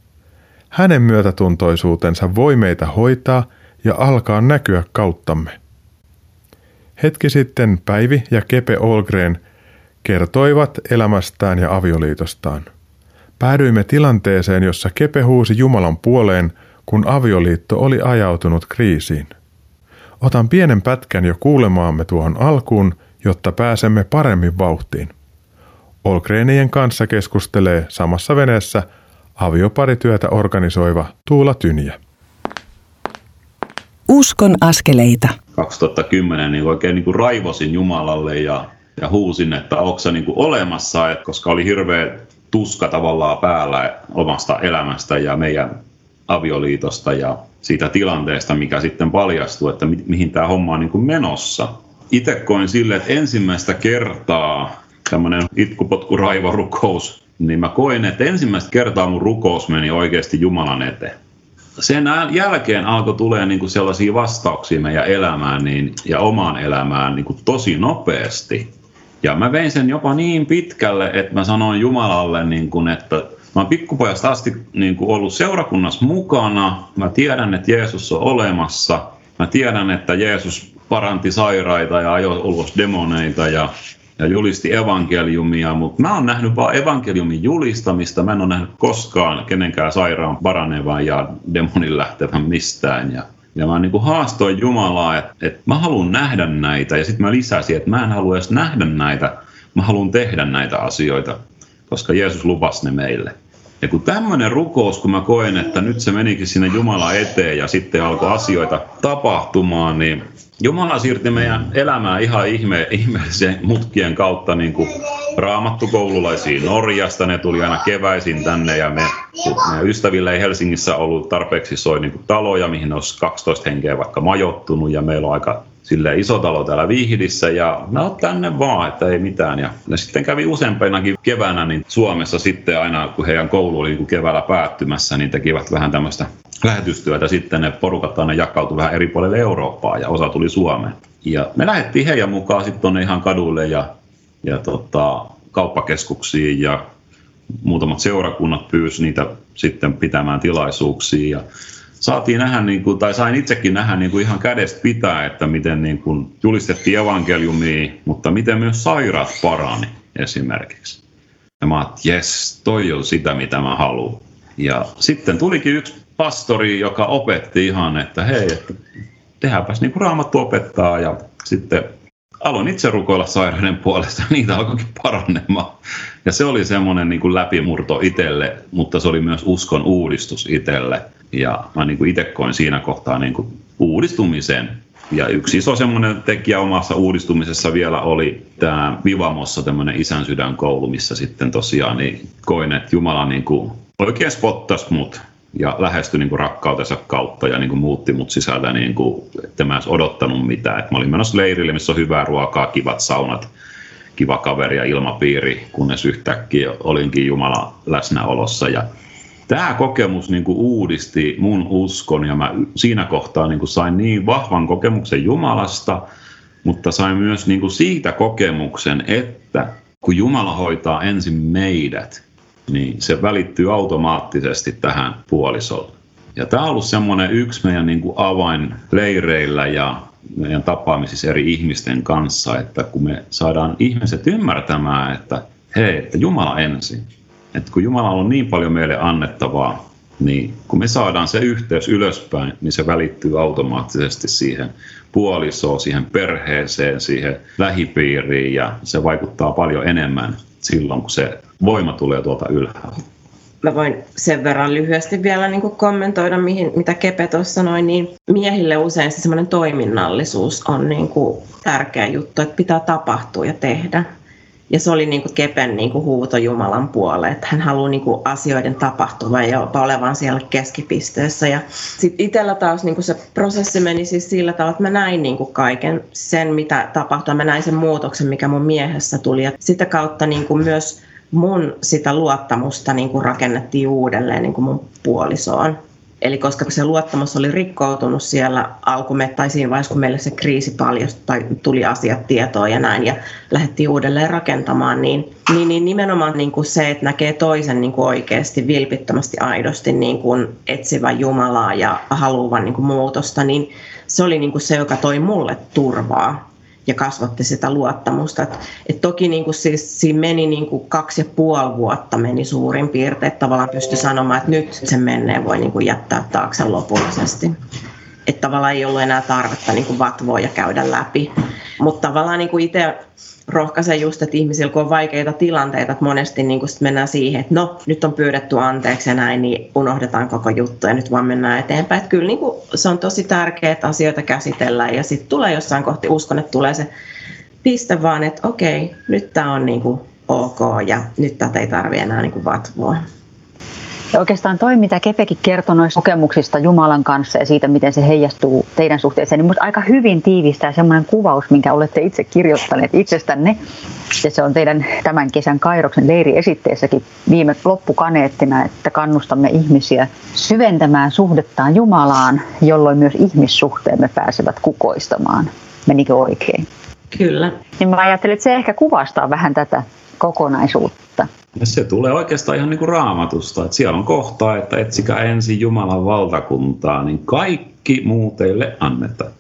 Hänen myötätuntoisuutensa voi meitä hoitaa ja alkaa näkyä kauttamme. Hetki sitten Päivi ja Kepe Olgren kertoivat elämästään ja avioliitostaan. Päädyimme tilanteeseen, jossa Kepe huusi Jumalan puoleen, kun avioliitto oli ajautunut kriisiin. Otan pienen pätkän jo kuulemaamme tuohon alkuun, jotta pääsemme paremmin vauhtiin. Olkreenien kanssa keskustelee samassa veneessä avioparityötä organisoiva Tuula Tyniä. Uskon askeleita. 2010 niin oikein niin kuin raivosin Jumalalle ja, ja huusin, että onko se niin kuin olemassa, että koska oli hirveä tuska tavallaan päällä omasta elämästä ja meidän avioliitosta ja siitä tilanteesta, mikä sitten paljastui, että mi- mihin tämä homma on niin kuin menossa. Itse koin sille, että ensimmäistä kertaa tämmöinen itkupotku raivorukous, niin mä koin, että ensimmäistä kertaa mun rukous meni oikeasti Jumalan eteen. Sen jälkeen alkoi tulee niin kuin sellaisia vastauksia meidän elämään niin, ja omaan elämään niin kuin tosi nopeasti. Ja mä vein sen jopa niin pitkälle, että mä sanoin Jumalalle, niin kuin, että mä oon pikkupojasta asti niin kuin ollut seurakunnassa mukana. Mä tiedän, että Jeesus on olemassa. Mä tiedän, että Jeesus paranti sairaita ja ajoi ulos demoneita ja, ja julisti evankeliumia, mutta mä oon nähnyt vain evankeliumin julistamista. Mä en ole nähnyt koskaan kenenkään sairaan paranevan ja demonin lähtevän mistään. Ja ja mä niin kuin haastoin Jumalaa, että, että mä haluan nähdä näitä. Ja sitten mä lisäsin, että mä en halua edes nähdä näitä. Mä haluan tehdä näitä asioita, koska Jeesus lupasi ne meille. Ja kun tämmöinen rukous, kun mä koen, että nyt se menikin sinne Jumala eteen ja sitten alkoi asioita tapahtumaan, niin Jumala siirti meidän elämää ihan ihme, ihmeellisen mutkien kautta niin kuin raamattukoululaisiin Norjasta. Ne tuli aina keväisin tänne ja me, meidän ystävillä ei Helsingissä ollut tarpeeksi soi niin kuin taloja, mihin olisi 12 henkeä vaikka majottunut ja meillä on aika sille iso talo täällä Vihdissä ja no tänne vaan, että ei mitään. Ja ne sitten kävi useampinakin keväänä niin Suomessa sitten aina, kun heidän koulu oli niin keväällä päättymässä, niin tekivät vähän tämmöistä lähetystyötä. Sitten ne porukat aina jakautui vähän eri puolille Eurooppaa ja osa tuli Suomeen. Ja me lähdettiin heidän mukaan sitten tuonne ihan kaduille ja, ja tota, kauppakeskuksiin ja muutamat seurakunnat pyysi niitä sitten pitämään tilaisuuksia. Ja saatiin nähdä, niin kuin, tai sain itsekin nähdä niin kuin ihan kädestä pitää, että miten niin kuin julistettiin evankeliumia, mutta miten myös sairaat parani esimerkiksi. Ja mä että jes, toi on sitä, mitä mä haluan. Ja sitten tulikin yksi pastori, joka opetti ihan, että hei, että tehdäänpäs niin kuin raamattu opettaa. Ja sitten aloin itse rukoilla sairaiden puolesta, niitä alkoikin paranemaan. Ja se oli semmoinen niin kuin läpimurto itselle, mutta se oli myös uskon uudistus itselle. Ja mä niin kuin itse koin siinä kohtaa niin kuin uudistumisen. Ja yksi iso semmoinen tekijä omassa uudistumisessa vielä oli tämä Vivamossa tämmöinen isän sydänkoulu, missä sitten tosiaan niin koin, että Jumala niin kuin oikein spottasi mut ja lähestyi niin kuin rakkautensa kautta ja niin kuin muutti mut sisältä, niin kuin, että mä en odottanut mitään. Et mä olin menossa leirille, missä on hyvää ruokaa, kivat saunat, kiva kaveri ja ilmapiiri, kunnes yhtäkkiä olinkin Jumala läsnäolossa. Ja tämä kokemus niin kuin uudisti mun uskon ja mä siinä kohtaa niin kuin sain niin vahvan kokemuksen Jumalasta, mutta sain myös niin kuin siitä kokemuksen, että kun Jumala hoitaa ensin meidät, niin se välittyy automaattisesti tähän puolisolle. Ja tämä on ollut semmoinen yksi meidän niin kuin avain leireillä ja meidän tapaamisissa eri ihmisten kanssa, että kun me saadaan ihmiset ymmärtämään, että hei, että Jumala ensin. Että kun Jumala on niin paljon meille annettavaa niin kun me saadaan se yhteys ylöspäin, niin se välittyy automaattisesti siihen puolisoon, siihen perheeseen, siihen lähipiiriin ja se vaikuttaa paljon enemmän silloin, kun se voima tulee tuolta ylhäältä. Mä voin sen verran lyhyesti vielä niin kuin kommentoida, mihin, mitä Kepe tuossa sanoi, niin miehille usein se semmoinen toiminnallisuus on niin kuin tärkeä juttu, että pitää tapahtua ja tehdä. Ja se oli niin kuin Kepen niin kuin huuto Jumalan puoleen, että hän haluaa niin kuin asioiden tapahtuvan ja jopa olevan siellä keskipisteessä. Ja sitten itsellä taas niin kuin se prosessi meni siis sillä tavalla, että mä näin niin kuin kaiken sen, mitä tapahtui. Mä näin sen muutoksen, mikä mun miehessä tuli. Ja sitä kautta niin kuin myös mun sitä luottamusta niin kuin rakennettiin uudelleen niin kuin mun puolisoon. Eli koska se luottamus oli rikkoutunut siellä alkume, tai siinä vaiheessa, kun meille se kriisi paljastui tai tuli asiat tietoon ja näin, ja lähdettiin uudelleen rakentamaan, niin, niin, niin nimenomaan niin kuin se, että näkee toisen niin kuin oikeasti, vilpittömästi, aidosti niin kuin etsivä Jumalaa ja haluavan niin kuin muutosta, niin se oli niin kuin se, joka toi mulle turvaa ja kasvatti sitä luottamusta. Et, et toki niin kuin siis, siinä meni niin kuin kaksi ja puoli vuotta meni suurin piirtein, että tavallaan pystyi sanomaan, että nyt sen menneen voi niin kuin jättää taakse lopullisesti. Että tavallaan ei ollut enää tarvetta niin kuin vatvoa ja käydä läpi. Mutta tavallaan niin kuin itse rohkaisen just, että ihmisillä kun on vaikeita tilanteita, että monesti niin sit mennään siihen, että no nyt on pyydetty anteeksi ja näin, niin unohdetaan koko juttu ja nyt vaan mennään eteenpäin. Että kyllä niin kuin, se on tosi tärkeää, että asioita käsitellään ja sitten tulee jossain kohti, uskon, että tulee se piste vaan, että okei, nyt tämä on niin kuin ok ja nyt tätä ei tarvitse enää niin vatvoa. Ja oikeastaan toi, mitä Kepekin kertoi noista kokemuksista Jumalan kanssa ja siitä, miten se heijastuu teidän suhteeseen, niin minusta aika hyvin tiivistää semmoinen kuvaus, minkä olette itse kirjoittaneet itsestänne. Ja se on teidän tämän kesän Kairoksen leiriesitteessäkin viime loppukaneettina, että kannustamme ihmisiä syventämään suhdettaan Jumalaan, jolloin myös ihmissuhteemme pääsevät kukoistamaan. Menikö oikein? Kyllä. Niin mä ajattelin, että se ehkä kuvastaa vähän tätä kokonaisuutta. Ja se tulee oikeastaan ihan niin kuin raamatusta, että siellä on kohta, että etsikää ensin Jumalan valtakuntaa, niin kaikki muu teille annetaan.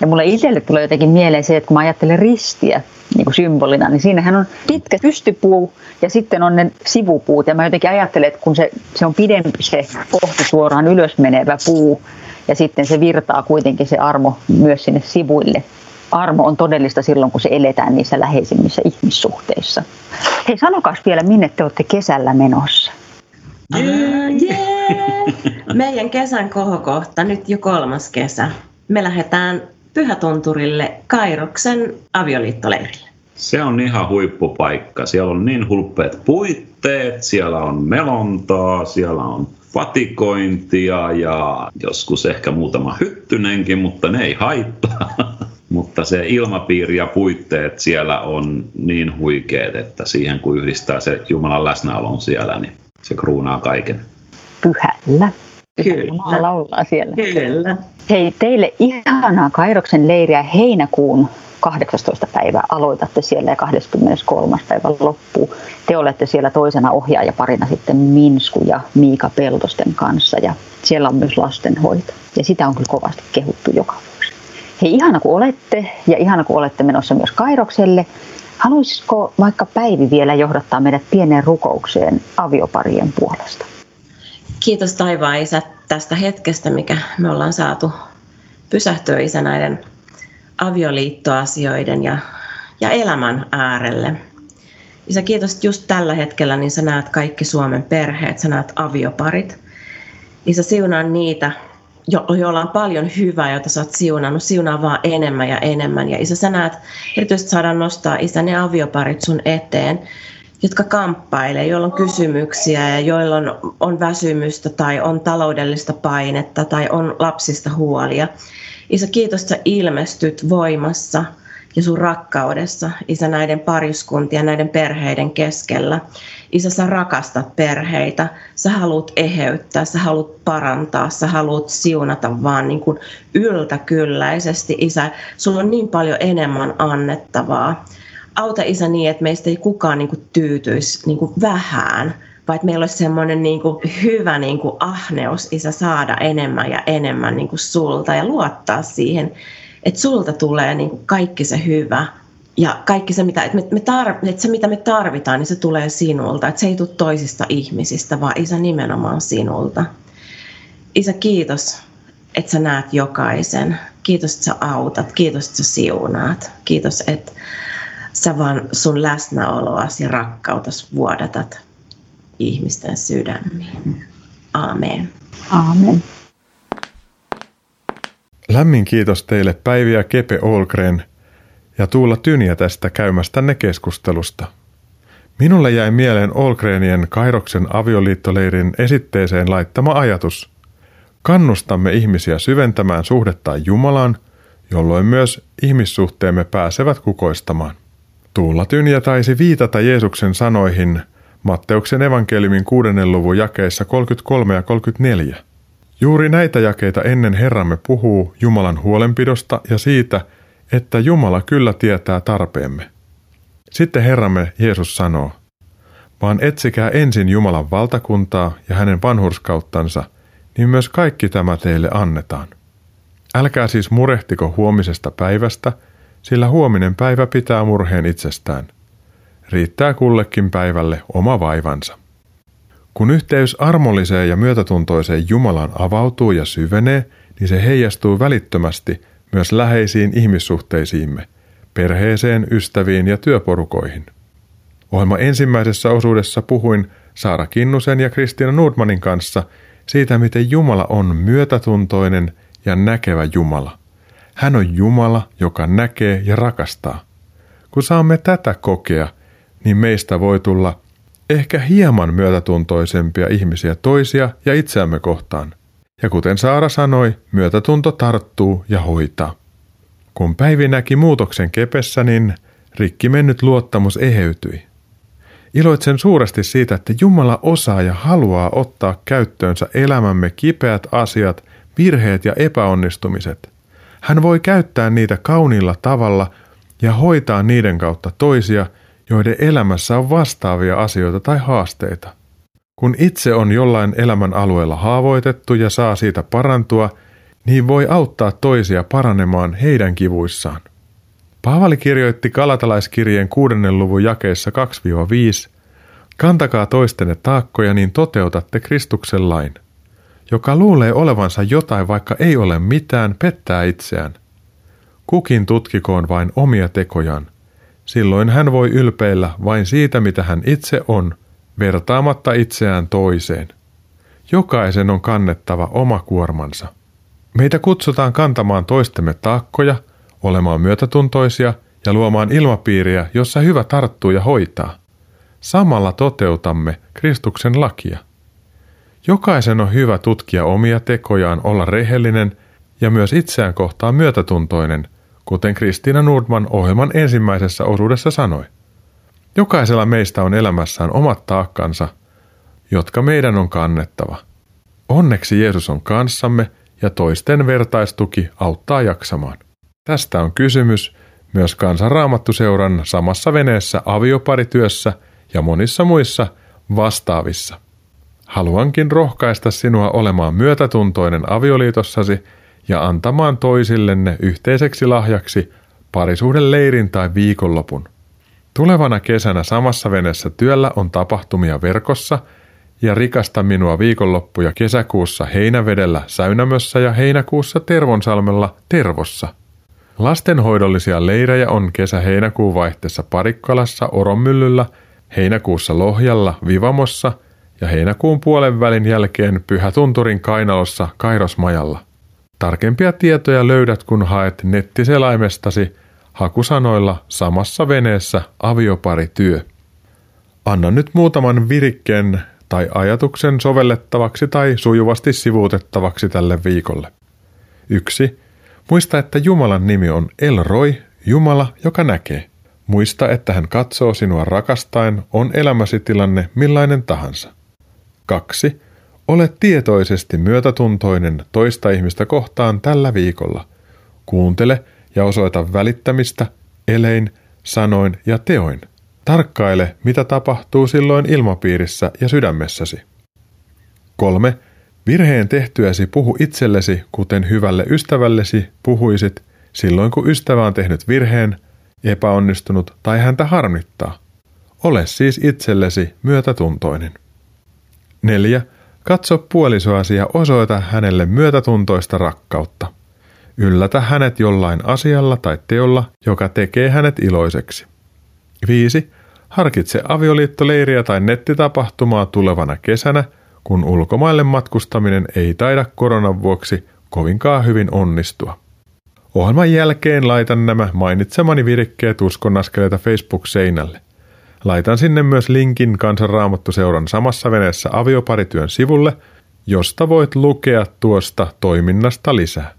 Ja mulle itselle tulee jotenkin mieleen se, että kun mä ajattelen ristiä niin kuin symbolina, niin siinähän on pitkä pystypuu ja sitten on ne sivupuut. Ja mä jotenkin ajattelen, että kun se, se on pidempi se kohti suoraan ylös menevä puu ja sitten se virtaa kuitenkin se armo myös sinne sivuille, armo on todellista silloin, kun se eletään niissä läheisimmissä ihmissuhteissa. Hei, sanokas vielä, minne te olette kesällä menossa? Yeah, yeah. Meidän kesän kohokohta, nyt jo kolmas kesä. Me lähdetään Pyhätunturille Kairoksen avioliittoleirille. Se on ihan huippupaikka. Siellä on niin hulppeet puitteet, siellä on melontaa, siellä on fatikointia ja joskus ehkä muutama hyttynenkin, mutta ne ei haittaa. Mutta se ilmapiiri ja puitteet siellä on niin huikeet, että siihen kun yhdistää se Jumalan läsnäolon siellä, niin se kruunaa kaiken. Pyhällä. Kyllä. laulaa siellä. Kyllä. Hei, teille ihanaa Kairoksen leiriä heinäkuun 18. päivä aloitatte siellä ja 23. päivä loppuu. Te olette siellä toisena ohjaajaparina sitten Minsku ja Miika Peltosten kanssa ja siellä on myös lastenhoito. Ja sitä on kyllä kovasti kehuttu joka vuosi. Hei, ihana kun olette ja ihana kun olette menossa myös Kairokselle. Haluaisiko vaikka Päivi vielä johdattaa meidät pieneen rukoukseen avioparien puolesta? Kiitos taivaan isä tästä hetkestä, mikä me ollaan saatu pysähtyä isä näiden avioliittoasioiden ja, ja elämän äärelle. Isä, kiitos, just tällä hetkellä niin sä näet kaikki Suomen perheet, sä näet avioparit. Isä, siunaa niitä, jo, joilla on paljon hyvää, jota sä oot siunannut. Siunaa vaan enemmän ja enemmän. Ja isä, sä näet, erityisesti saadaan nostaa isä ne avioparit sun eteen, jotka kamppailee, joilla on kysymyksiä ja joilla on, on väsymystä tai on taloudellista painetta tai on lapsista huolia. Isä, kiitos, että ilmestyt voimassa ja sun rakkaudessa, Isä, näiden pariskuntien, näiden perheiden keskellä. Isä, sä rakastat perheitä, sä haluat eheyttää, sä haluat parantaa, sä haluat siunata vaan niin kuin yltäkylläisesti. Isä, sulla on niin paljon enemmän annettavaa. Auta Isä niin, että meistä ei kukaan niin kuin tyytyisi niin kuin vähään, vai että meillä olisi semmoinen niin hyvä niin kuin ahneus, isä, saada enemmän ja enemmän niin kuin sulta ja luottaa siihen, että sulta tulee niin kuin kaikki se hyvä ja kaikki se, mitä, että me, me tarv, että se, mitä me tarvitaan, niin se tulee sinulta. Että se ei tule toisista ihmisistä, vaan isä nimenomaan sinulta. Isä, kiitos, että sä näet jokaisen. Kiitos, että sä autat. Kiitos, että sä siunaat. Kiitos, että sä vaan sun läsnäoloasi ja rakkautas vuodatat ihmisten sydämiin. Aamen. Aamen. Lämmin kiitos teille Päivi ja Kepe Olgren ja Tuula Tyniä tästä käymästänne keskustelusta. Minulle jäi mieleen Olgrenien Kairoksen avioliittoleirin esitteeseen laittama ajatus. Kannustamme ihmisiä syventämään suhdettaan Jumalaan, jolloin myös ihmissuhteemme pääsevät kukoistamaan. Tuula Tyniä taisi viitata Jeesuksen sanoihin Matteuksen evankeliumin kuudennen luvun jakeissa 33 ja 34. Juuri näitä jakeita ennen Herramme puhuu Jumalan huolenpidosta ja siitä, että Jumala kyllä tietää tarpeemme. Sitten Herramme Jeesus sanoo, vaan etsikää ensin Jumalan valtakuntaa ja hänen vanhurskauttansa, niin myös kaikki tämä teille annetaan. Älkää siis murehtiko huomisesta päivästä, sillä huominen päivä pitää murheen itsestään. Riittää kullekin päivälle oma vaivansa. Kun yhteys armolliseen ja myötätuntoiseen Jumalaan avautuu ja syvenee, niin se heijastuu välittömästi myös läheisiin ihmissuhteisiimme, perheeseen, ystäviin ja työporukoihin. Ohjelma ensimmäisessä osuudessa puhuin Saara Kinnusen ja Kristiina Nordmanin kanssa siitä, miten Jumala on myötätuntoinen ja näkevä Jumala. Hän on Jumala, joka näkee ja rakastaa. Kun saamme tätä kokea, niin meistä voi tulla ehkä hieman myötätuntoisempia ihmisiä toisia ja itseämme kohtaan. Ja kuten Saara sanoi, myötätunto tarttuu ja hoitaa. Kun Päivi näki muutoksen kepessä, niin rikki mennyt luottamus eheytyi. Iloitsen suuresti siitä, että Jumala osaa ja haluaa ottaa käyttöönsä elämämme kipeät asiat, virheet ja epäonnistumiset. Hän voi käyttää niitä kauniilla tavalla ja hoitaa niiden kautta toisia – joiden elämässä on vastaavia asioita tai haasteita. Kun itse on jollain elämän alueella haavoitettu ja saa siitä parantua, niin voi auttaa toisia paranemaan heidän kivuissaan. Paavali kirjoitti Kalatalaiskirjeen kuudennen luvun jakeessa 2-5, Kantakaa toistenne taakkoja, niin toteutatte Kristuksen lain. Joka luulee olevansa jotain, vaikka ei ole mitään, pettää itseään. Kukin tutkikoon vain omia tekojaan. Silloin hän voi ylpeillä vain siitä, mitä hän itse on, vertaamatta itseään toiseen. Jokaisen on kannettava oma kuormansa. Meitä kutsutaan kantamaan toistemme taakkoja, olemaan myötätuntoisia ja luomaan ilmapiiriä, jossa hyvä tarttuu ja hoitaa. Samalla toteutamme Kristuksen lakia. Jokaisen on hyvä tutkia omia tekojaan, olla rehellinen ja myös itseään kohtaan myötätuntoinen – kuten Kristiina Nordman ohjelman ensimmäisessä osuudessa sanoi. Jokaisella meistä on elämässään omat taakkansa, jotka meidän on kannettava. Onneksi Jeesus on kanssamme ja toisten vertaistuki auttaa jaksamaan. Tästä on kysymys myös kansanraamattuseuran samassa veneessä avioparityössä ja monissa muissa vastaavissa. Haluankin rohkaista sinua olemaan myötätuntoinen avioliitossasi ja antamaan toisillenne yhteiseksi lahjaksi parisuuden leirin tai viikonlopun. Tulevana kesänä samassa veneessä työllä on tapahtumia verkossa ja rikasta minua viikonloppuja kesäkuussa Heinävedellä Säynämössä ja heinäkuussa Tervonsalmella Tervossa. Lastenhoidollisia leirejä on kesä-heinäkuun vaihteessa Parikkalassa Oronmyllyllä, heinäkuussa Lohjalla Vivamossa ja heinäkuun puolen välin jälkeen Pyhätunturin Kainalossa Kairosmajalla – Tarkempia tietoja löydät, kun haet nettiselaimestasi hakusanoilla samassa veneessä avioparityö. Anna nyt muutaman virikkeen tai ajatuksen sovellettavaksi tai sujuvasti sivuutettavaksi tälle viikolle. 1. Muista, että Jumalan nimi on Elroi, Jumala, joka näkee. Muista, että hän katsoo sinua rakastaen, on elämäsi tilanne millainen tahansa. 2. Ole tietoisesti myötätuntoinen toista ihmistä kohtaan tällä viikolla. Kuuntele ja osoita välittämistä, elein, sanoin ja teoin. Tarkkaile, mitä tapahtuu silloin ilmapiirissä ja sydämessäsi. 3. Virheen tehtyäsi puhu itsellesi, kuten hyvälle ystävällesi puhuisit silloin, kun ystävä on tehnyt virheen, epäonnistunut tai häntä harmittaa. Ole siis itsellesi myötätuntoinen. 4. Katso puolisoasi ja osoita hänelle myötätuntoista rakkautta. Yllätä hänet jollain asialla tai teolla, joka tekee hänet iloiseksi. 5. Harkitse avioliittoleiriä tai nettitapahtumaa tulevana kesänä, kun ulkomaille matkustaminen ei taida koronan vuoksi kovinkaan hyvin onnistua. Ohjelman jälkeen laitan nämä mainitsemani virikkeet uskonaskeleita Facebook-seinälle. Laitan sinne myös linkin kansanraamattuseuran samassa veneessä avioparityön sivulle, josta voit lukea tuosta toiminnasta lisää.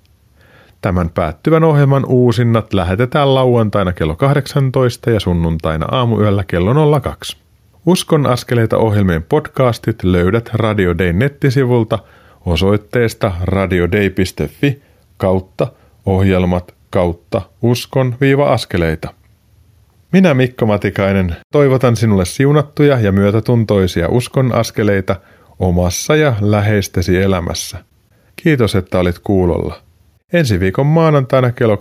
Tämän päättyvän ohjelman uusinnat lähetetään lauantaina kello 18 ja sunnuntaina aamuyöllä kello 02. Uskon askeleita ohjelmien podcastit löydät Radio Day nettisivulta osoitteesta radiodei.fi kautta ohjelmat kautta uskon-askeleita. Minä Mikko Matikainen toivotan sinulle siunattuja ja myötätuntoisia uskon askeleita omassa ja läheistesi elämässä. Kiitos, että olit kuulolla. Ensi viikon maanantaina kello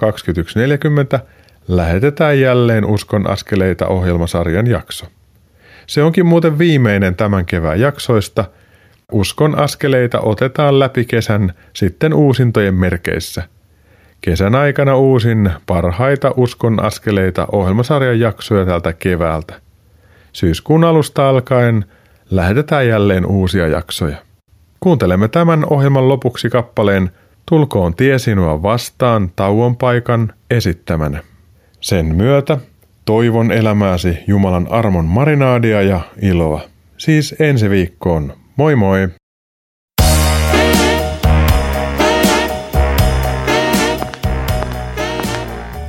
21.40 lähetetään jälleen Uskon askeleita ohjelmasarjan jakso. Se onkin muuten viimeinen tämän kevään jaksoista. Uskon askeleita otetaan läpi kesän sitten uusintojen merkeissä. Kesän aikana uusin parhaita Uskon askeleita ohjelmasarjan jaksoja tältä keväältä. Syyskuun alusta alkaen lähetetään jälleen uusia jaksoja. Kuuntelemme tämän ohjelman lopuksi kappaleen – Tulkoon tie sinua vastaan tauon paikan esittämänä. Sen myötä toivon elämääsi Jumalan armon marinaadia ja iloa. Siis ensi viikkoon. Moi moi!